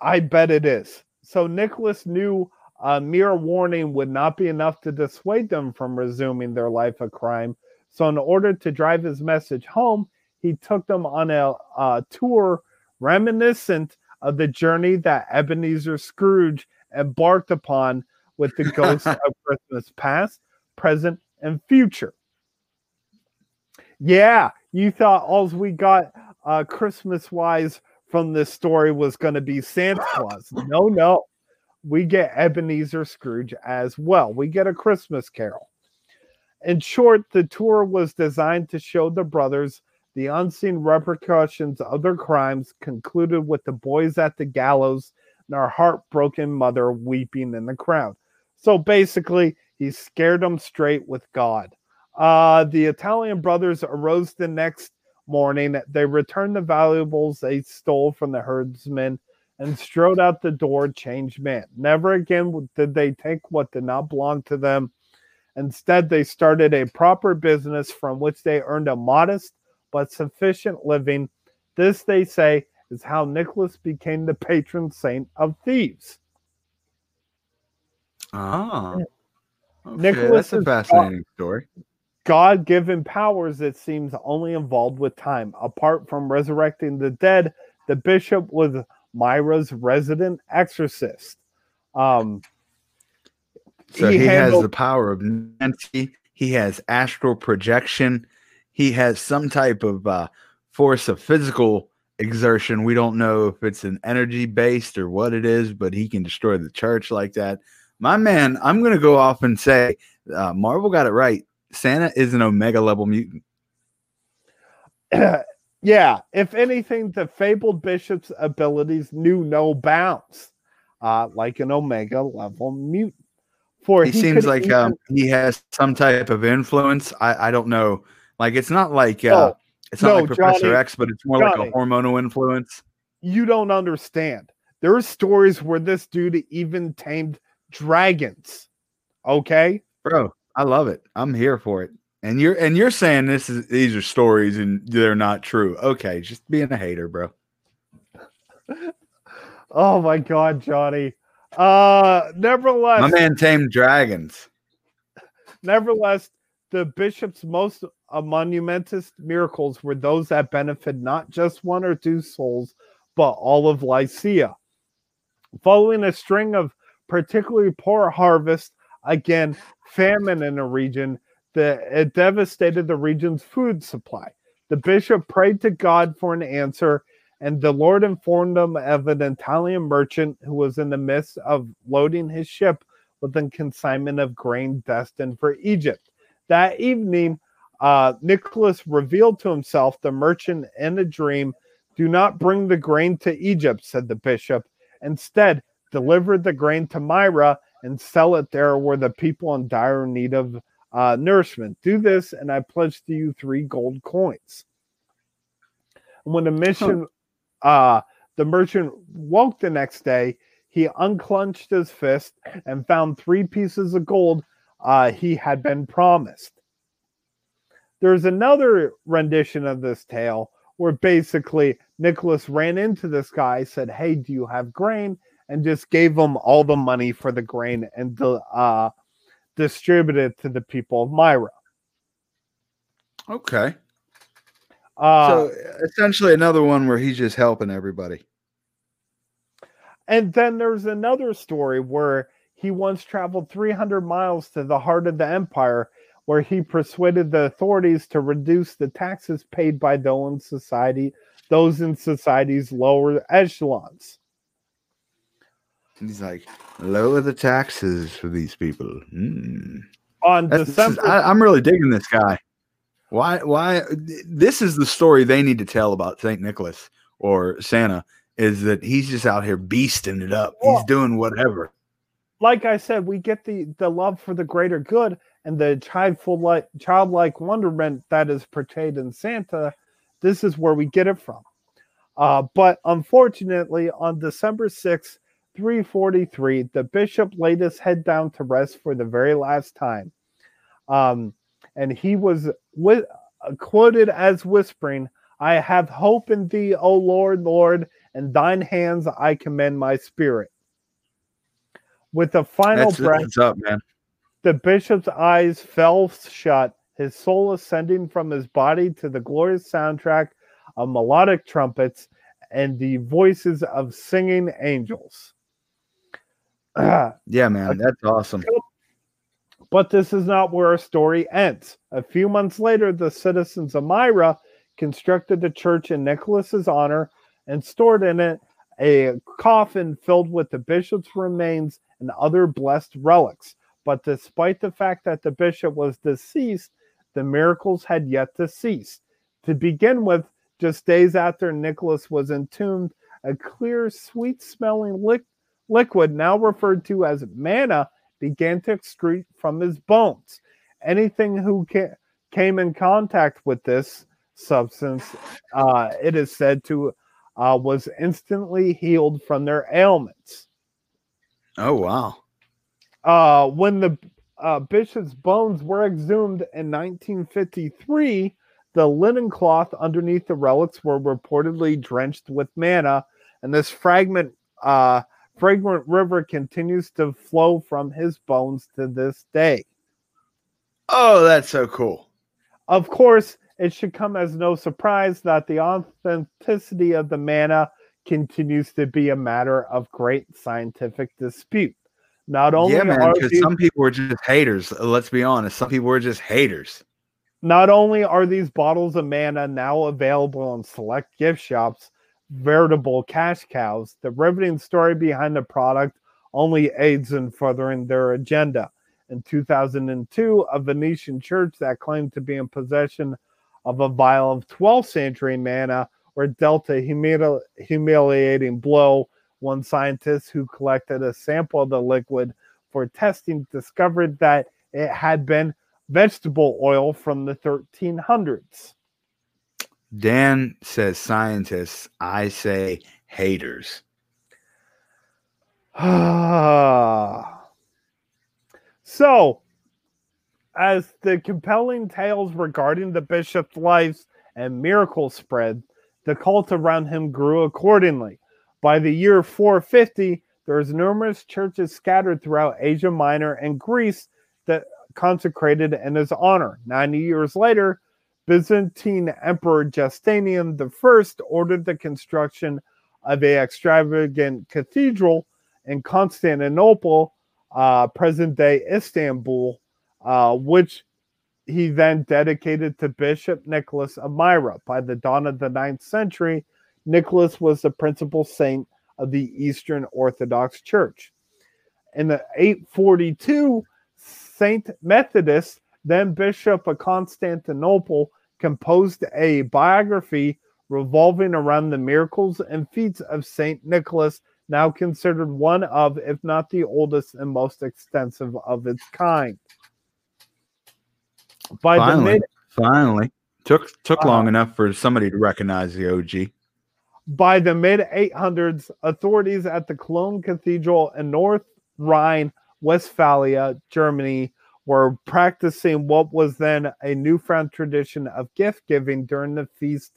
I bet it is. So Nicholas knew a mere warning would not be enough to dissuade them from resuming their life of crime. So, in order to drive his message home, he took them on a, uh tour reminiscent of the journey that Ebenezer Scrooge embarked upon with the ghosts <laughs> of Christmas past, present, and future. Yeah, you thought all we got uh, Christmas wise from this story was going to be Santa Claus. No, no. We get Ebenezer Scrooge as well. We get a Christmas carol. In short, the tour was designed to show the brothers the unseen repercussions of their crimes, concluded with the boys at the gallows and our heartbroken mother weeping in the crowd. So basically, he scared them straight with God. Uh, the Italian brothers arose the next morning. They returned the valuables they stole from the herdsmen and strode out the door, changed man. Never again did they take what did not belong to them. Instead, they started a proper business from which they earned a modest but sufficient living. This, they say, is how Nicholas became the patron saint of thieves. Ah. Okay, Nicholas that's a fascinating story. God given powers, it seems, only involved with time. Apart from resurrecting the dead, the bishop was Myra's resident exorcist. Um, So he he, has the power of Nancy. He has astral projection. He has some type of uh, force of physical exertion. We don't know if it's an energy based or what it is, but he can destroy the church like that. My man, I'm going to go off and say uh, Marvel got it right. Santa is an Omega level mutant. <clears throat> yeah, if anything, the fabled bishop's abilities knew no bounds, uh, like an Omega level mutant. For He, seems like even- um, he has some type of influence. I, I don't know. Like it's not like uh, No, it's not no, like Professor Johnny, X, but it's more like a hormonal influence. you don't understand. There are stories where this dude even tamed dragons. Okay. bro i love it i'm here for it and you're and you're saying this is these are stories and they're not true okay just being a hater bro <laughs> Oh my god, Johnny. Uh nevertheless, my man tamed dragons nevertheless, the bishop's most uh, monumentous miracles were those that benefit not just one or two souls, but all of Lycia. Following a string of particularly poor harvest, again, famine in the region, the, it devastated the region's food supply. The bishop prayed to God for an answer, and the Lord informed him of an Italian merchant who was in the midst of loading his ship with a consignment of grain destined for Egypt. That evening, uh, Nicholas revealed to himself the merchant in a dream Do not bring the grain to Egypt, said the bishop. Instead, deliver the grain to Myra and sell it there where the people in dire need of uh, nourishment. Do this, and I pledge to you three gold coins. And when the mission, uh, the merchant woke the next day, he unclenched his fist and found three pieces of gold uh, he had been promised. There's another rendition of this tale where basically Nicholas ran into this guy, said, Hey, do you have grain? And just gave them all the money for the grain and uh, distributed it to the people of Myra. okay Uh, so essentially another one where he's just helping everybody And then there's another story where he once traveled 300 miles to the heart of the empire, where he persuaded the authorities to reduce the taxes paid by those in society, those in society's lower echelons. He's like lower the taxes for these people Hmm. On That's- this is- December, I, i'm really digging this guy why why this is the story they need to tell about saint nicholas or santa is that he's just out here beasting it up he's doing whatever like I said, we get the the love for the greater good and the childlike childlike wonderment that is portrayed in Santa. This is where we get it from. Uh, but unfortunately, on December sixth, 343, the bishop laid his head down to rest for the very last time. Um, and he was wi- quoted as whispering, I have hope in thee, O Lord, Lord, and thine hands I commend my spirit. With a final that's breath, up man the bishop's eyes fell shut, his soul ascending from his body to the glorious soundtrack of melodic trumpets and the voices of singing angels. Ah, yeah, man, that's awesome. But this is not where our story ends. A few months later, the citizens of Myra constructed a church in Nicholas's honor and stored in it a coffin filled with the bishop's remains and other blessed relics. But despite the fact that the bishop was deceased, the miracles had yet to cease. To begin with, just days after Nicholas was entombed, a clear, sweet smelling li- liquid, now referred to as manna, began to excrete from his bones. Anything who ca- came in contact with this substance, uh, it is said to uh, was instantly healed from their ailments. Oh wow. Uh, when the uh, bishop's bones were exhumed in 1953, the linen cloth underneath the relics were reportedly drenched with manna, and this fragment, uh, fragrant river continues to flow from his bones to this day. Oh, that's so cool. Of course, it should come as no surprise that the authenticity of the manna continues to be a matter of great scientific dispute. Not only yeah, man, are because these, some people are just haters. Uh, let's be honest. Some people are just haters. not only are these bottles of manna now available in select gift shops, veritable cash cows, the riveting story behind the product only aids in furthering their agenda. In 2002, a Venetian church that claimed to be in possession of a vial of 12th century manna were dealt a humili- humiliating blow. One scientist who collected a sample of the liquid for testing discovered that it had been vegetable oil from the 1300s. Dan says scientists. I say haters. <sighs> so, as the compelling tales regarding the bishop's life and miracles spread, the cult around him grew accordingly. By the year 450, there was numerous churches scattered throughout Asia Minor and Greece that consecrated in his honor. 90 years later, Byzantine Emperor Justinian I ordered the construction of a extravagant cathedral in Constantinople, uh, present day Istanbul, uh, which he then dedicated to Bishop Nicholas of Myra. By the dawn of the ninth century, Nicholas was the principal saint of the Eastern Orthodox Church. In the 842, Saint Methodius, then Bishop of Constantinople, composed a biography revolving around the miracles and feats of Saint Nicholas, now considered one of, if not the oldest and most extensive of its kind. By the finally, mid finally, took took Uh, long enough for somebody to recognize the OG. By the mid 800s, authorities at the Cologne Cathedral in North Rhine Westphalia, Germany, were practicing what was then a newfound tradition of gift giving during the feast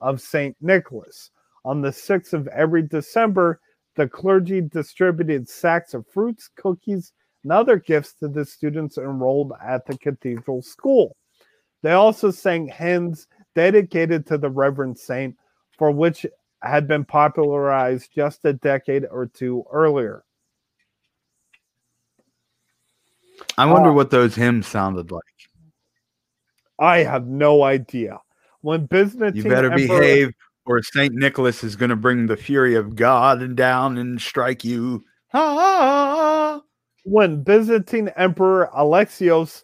of St. Nicholas. On the 6th of every December, the clergy distributed sacks of fruits, cookies, and other gifts to the students enrolled at the cathedral school. They also sang hymns dedicated to the Reverend Saint, for which had been popularized just a decade or two earlier. I wonder Uh, what those hymns sounded like. I have no idea. When Byzantine You better Emperor- behave, or Saint Nicholas is going to bring the fury of God down and strike you. Ah! when Byzantine Emperor Alexios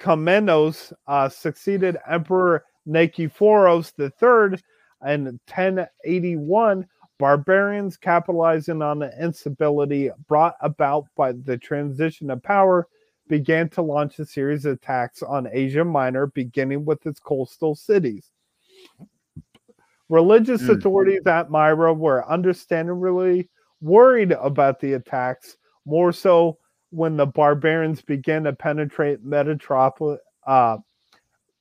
Komnenos uh, succeeded Emperor Nikephoros III in 1081, barbarians capitalizing on the instability brought about by the transition of power began to launch a series of attacks on Asia Minor, beginning with its coastal cities. Religious Mm. authorities at Myra were understandably worried about the attacks, more so when the barbarians began to penetrate metropolis uh,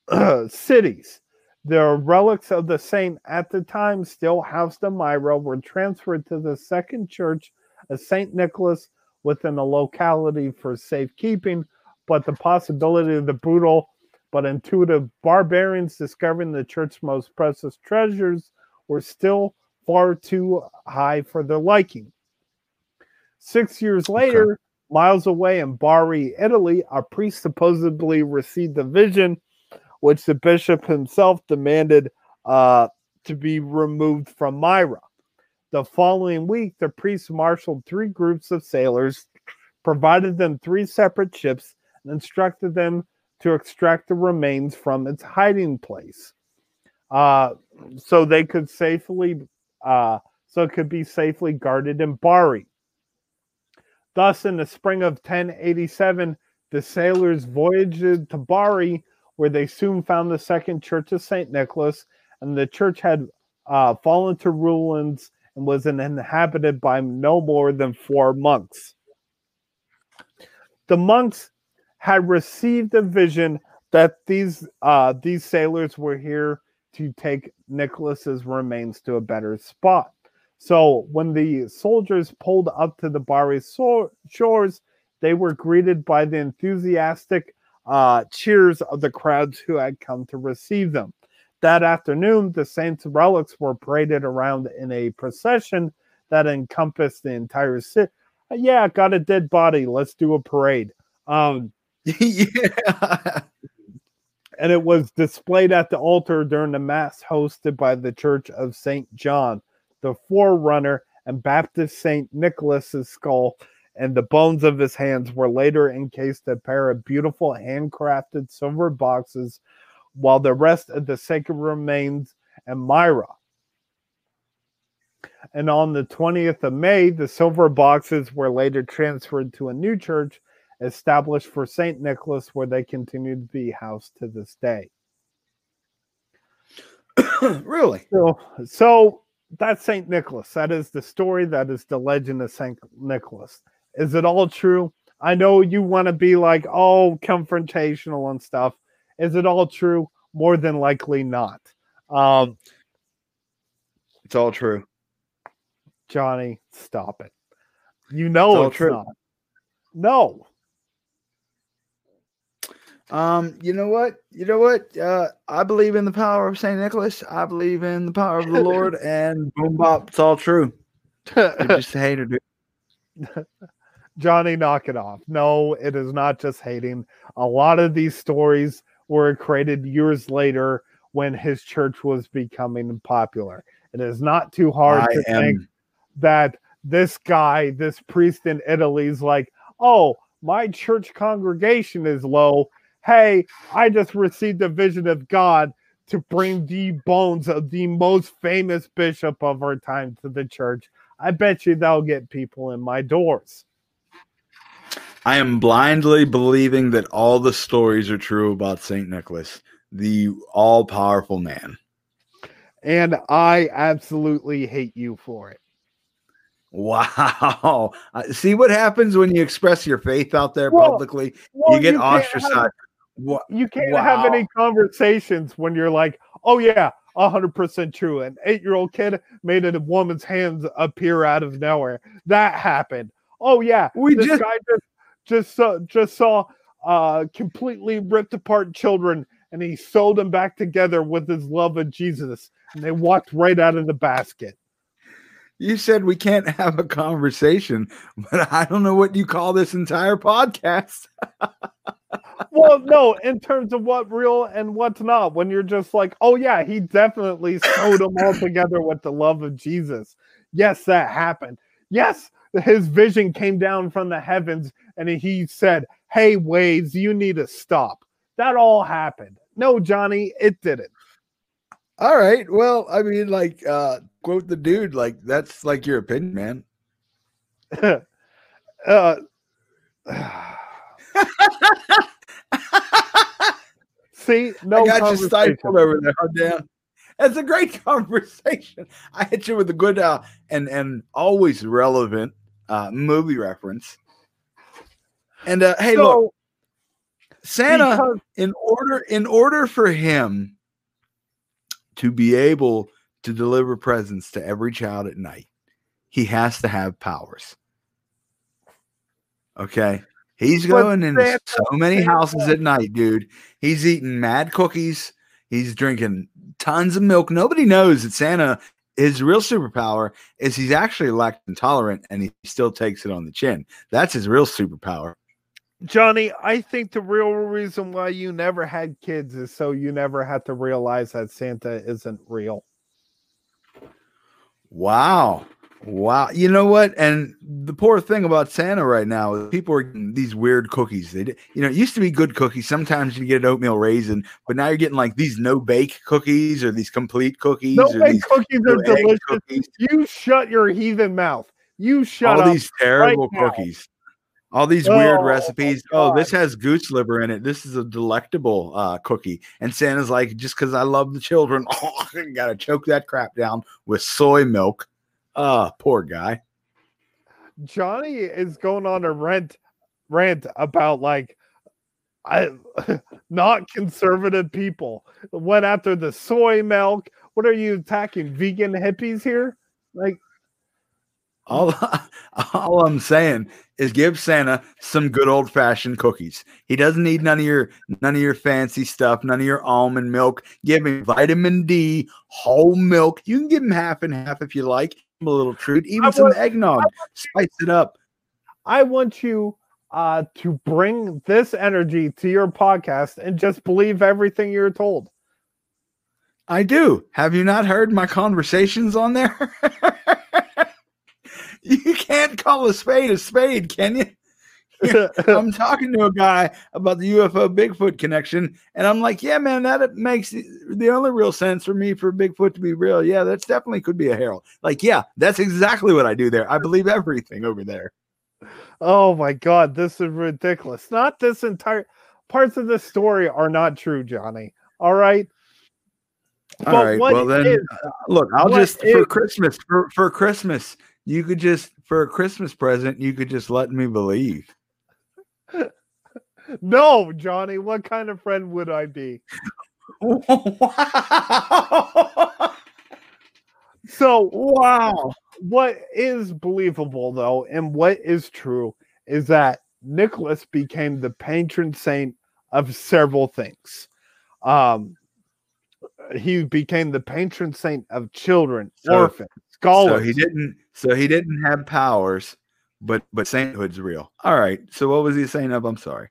<clears throat> cities. The relics of the saint at the time still housed in Myra were transferred to the second church of St. Nicholas within the locality for safekeeping, but the possibility of the brutal but intuitive barbarians discovering the church's most precious treasures were still far too high for their liking. Six years later, miles away in Bari, Italy, a priest supposedly received a vision, which the bishop himself demanded uh, to be removed from Myra. The following week, the priest marshaled three groups of sailors, provided them three separate ships, and instructed them to extract the remains from its hiding place, uh, so they could safely, uh, so it could be safely guarded in Bari. Thus, in the spring of 1087, the sailors voyaged to Bari, where they soon found the second church of St. Nicholas, and the church had uh, fallen to ruins and was inhabited by no more than four monks. The monks had received a vision that these uh, these sailors were here to take Nicholas's remains to a better spot. So when the soldiers pulled up to the Bari so- shores, they were greeted by the enthusiastic uh, cheers of the crowds who had come to receive them. That afternoon, the saints' relics were paraded around in a procession that encompassed the entire city. Yeah, got a dead body. Let's do a parade. Um, <laughs> yeah. and it was displayed at the altar during the mass hosted by the Church of St. John, the forerunner and Baptist St. Nicholas's skull and the bones of his hands were later encased in a pair of beautiful handcrafted silver boxes, while the rest of the sacred remains and Myra. And on the 20th of May, the silver boxes were later transferred to a new church established for St. Nicholas, where they continue to be housed to this day. <coughs> really? So, so that's St. Nicholas. That is the story. That is the legend of St. Nicholas. Is it all true? I know you want to be like, oh, confrontational and stuff. Is it all true? More than likely not. Um, It's all true. Johnny, stop it. You know It's it's, true. not. No. Um, you know what? You know what? Uh, I believe in the power of Saint Nicholas. I believe in the power of the Lord, <laughs> and boom bop, it's all true. You're <laughs> just a hater, dude. Johnny, knock it off. No, it is not just hating. A lot of these stories were created years later when his church was becoming popular. It is not too hard I to think that this guy, this priest in Italy, is like, oh, my church congregation is low. Hey, I just received a vision of God to bring the bones of the most famous bishop of our time to the church. I bet you that'll get people in my doors. I am blindly believing that all the stories are true about Saint Nicholas, the all-powerful man. And I absolutely hate you for it. Wow. Uh, see what happens when you express your faith out there Well, publicly? Well, you get have- ostracized. You can't have any conversations when you're like, oh yeah, hundred percent true. An eight-year-old kid made a woman's hands appear out of nowhere. That happened. Oh yeah, We this just guy just just saw just saw uh completely ripped apart children and he sewed them back together with his love of Jesus and they walked right out of the basket. you said we can't have a conversation, but I don't know what you call this entire podcast. <laughs> well, no, in terms of what real and what's not, when you're just like, oh yeah, he definitely sewed them all together with the love of Jesus. Yes, that happened. Yes, his vision came down from the heavens and he said, Hey, waves, you need to stop. That all happened. No, Johnny, it didn't. All right. Well, I mean, like, uh, quote the dude, like, that's like your opinion, man. <laughs> uh, <sighs> see, no I got you stifled over there. Dan. It's a great <laughs> conversation. I hit you with a good uh, and and always relevant uh, movie reference. And uh, hey, look, Santa, because- in order in order for him to be able to deliver presents to every child at night, he has to have powers. Okay. He's But going in so many houses at night, dude. He's eating mad cookies. He's drinking tons of milk. Nobody knows that Santa, his real superpower is he's actually lactose intolerant and he still takes it on the chin. That's his real superpower. Johnny, I think the real reason why you never had kids is so you never had to realize that Santa isn't real. Wow. Wow. You know what? And the poor thing about Santa right now is people are getting these weird cookies. They, you know, it used to be good cookies. Sometimes you get an oatmeal raisin, but now you're getting like these no bake cookies or these complete cookies No these cookies are delicious. cookies. You shut your heathen mouth. You shut All these terrible now. cookies. All these weird Oh, recipes. Oh, this has goose liver in it. This is a delectable uh, cookie. And Santa's like, just because I love the children, <laughs> oh, I gotta choke that crap down with soy milk. Ah, poor guy. Johnny is going on a rant rant about like I <laughs> not conservative people went after the soy milk. What are you attacking vegan hippies here? Like All, <laughs> all I'm saying is give Santa some good old fashioned cookies. He doesn't need none of your none of your fancy stuff, none of your almond milk. Give him vitamin D, whole milk. You can give him half and half if you like. Give him a little treat, even I some want- eggnog. Spice it up. I want you uh to bring this energy to your podcast and just believe everything you're told. I do. Have you not heard my conversations on there? <laughs> you can't call a spade a spade, can you? <laughs> I'm talking to a guy about the UFO Bigfoot connection, and I'm like, yeah, man, that makes the only real sense for me for Bigfoot to be real. Yeah, that's definitely could be a Harold. Like, yeah, that's exactly what I do there. I believe everything over there. oh my god, this is ridiculous. Not this entire parts of the story are not true, Johnny. All right. All But right. Well, then, is- look, I'll just for Christmas for for Christmas, you could just for a Christmas present, you could just let me believe. <laughs> No, Johnny, what kind of friend would I be? wow! <laughs> So, Wow! what is believable though, and what is true, is that Nicholas became the patron saint of several things. Um, he became the patron saint of children, So- orphans, So scholars. he didn't. So he didn't have powers, but but sainthood's real. All right. So what was he saying of? I'm sorry.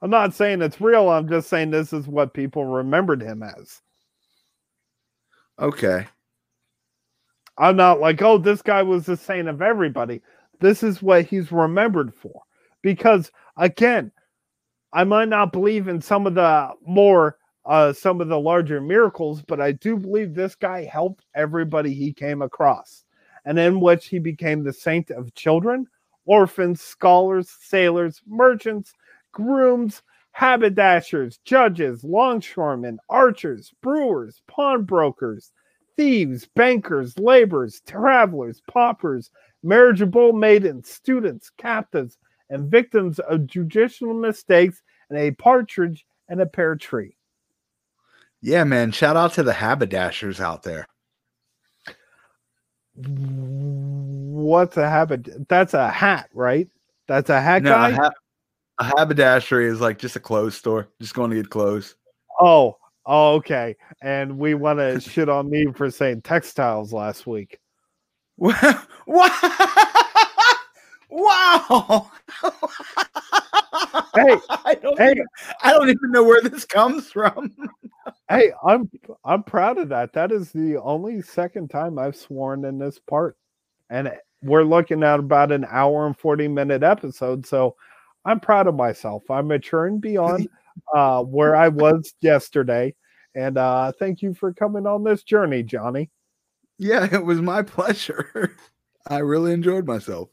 I'm not saying it's real. I'm just saying this is what people remembered him as. Okay. I'm not like, oh, this guy was the saint of everybody. This is what he's remembered for. Because again, I might not believe in some of the more uh some of the larger miracles, but I do believe this guy helped everybody he came across. And in which he became the saint of children, orphans, scholars, sailors, merchants, grooms, haberdashers, judges, longshoremen, archers, brewers, pawnbrokers, thieves, bankers, laborers, travelers, paupers, marriageable maidens, students, captives, and victims of judicial mistakes, and a partridge and a pear tree. Yeah, man. Shout out to the haberdashers out there. What's a habit? That's a hat, right? That's a hat No, guy. a, ha- a haberdashery is like just a clothes store. Just going to get clothes. oh, oh, okay. And we want to <laughs> shit on me for saying textiles last week. <laughs> Wow! <laughs> wow! Hey, <laughs> I don't, hey. even, I don't even know where this comes from. <laughs> Hey, I'm I'm proud of that. That is the only second time I've sworn in this part, and we're looking at about an hour and forty minute episode. So I'm proud of myself. I'm maturing beyond <laughs> uh, where I was yesterday, and uh, thank you for coming on this journey, Johnny. Yeah, it was my pleasure. I really enjoyed myself.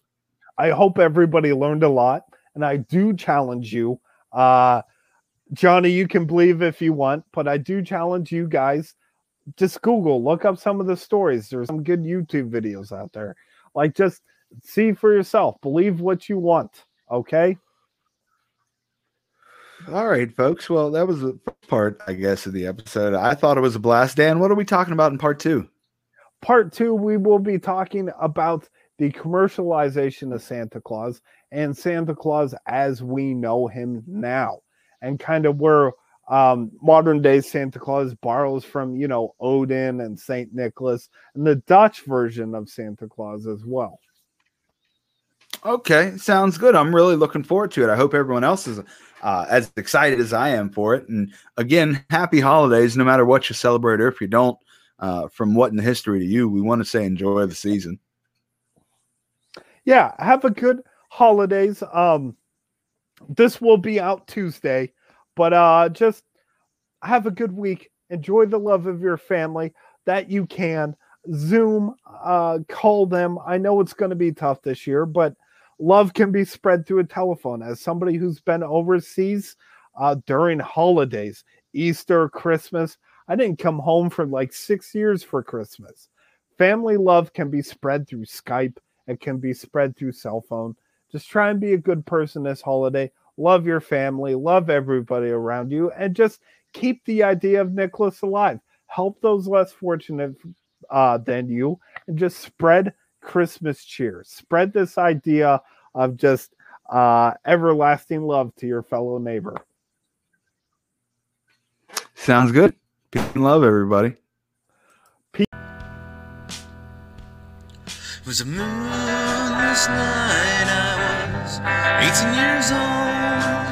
I hope everybody learned a lot, and I do challenge you, uh, Johnny. You can believe if you want, but I do challenge you guys. Just Google, look up some of the stories. There's some good YouTube videos out there. Like, just see for yourself. Believe what you want. Okay. All right, folks. Well, that was the part, I guess, of the episode. I thought it was a blast. Dan, what are we talking about in part two? Part two, we will be talking about the commercialization of Santa Claus and Santa Claus as we know him now, and kind of where um, modern day Santa Claus borrows from, you know, Odin and Saint Nicholas and the Dutch version of Santa Claus as well. Okay, sounds good. I'm really looking forward to it. I hope everyone else is uh, as excited as I am for it. And again, happy holidays, no matter what you celebrate or if you don't. Uh, from what in the history to you, we want to say enjoy the season. yeah have a good holidays um this will be out tuesday but uh just have a good week enjoy the love of your family that you can zoom uh call them i know it's going to be tough this year but love can be spread through a telephone. As somebody who's been overseas uh, during holidays, Easter, Christmas, I didn't come home for like six years for Christmas. Family love can be spread through Skype, it can be spread through cell phone. Just try and be a good person this holiday. Love your family, love everybody around you, and just keep the idea of Nicholas alive. Help those less fortunate uh, than you, and just spread Christmas cheer. Spread this idea of just uh, everlasting love to your fellow neighbor. Sounds good. Peace and love, everybody. It was a moonless night. I was 18 years old.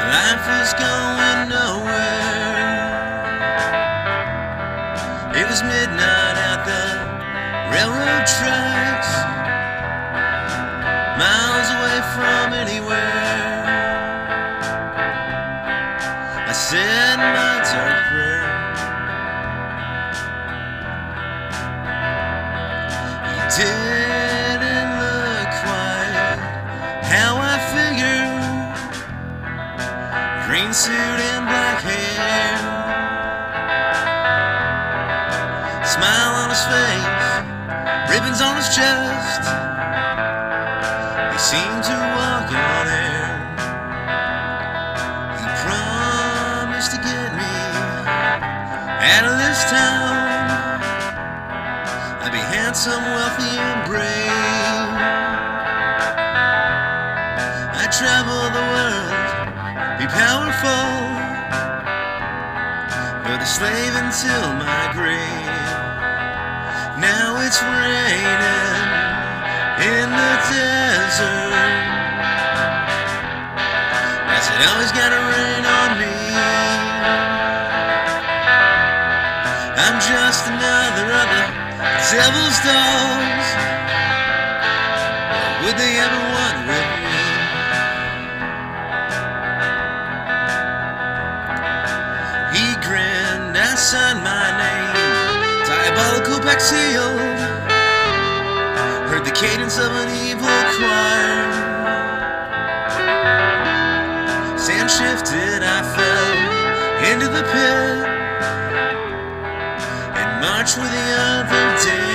My life was going nowhere. It was midnight at the railroad tracks, miles away from anywhere. I said my dark prayer. You didn't suit and black hair. Smile on his face, ribbons on his chest. Slave until my grave. Now it's raining in the desert. I said, oh, always gotta rain on me. I'm just another of the devil's. Or would they ever Baxil. Heard the cadence of an evil choir. Sand shifted, I fell into the pit and marched with the other damned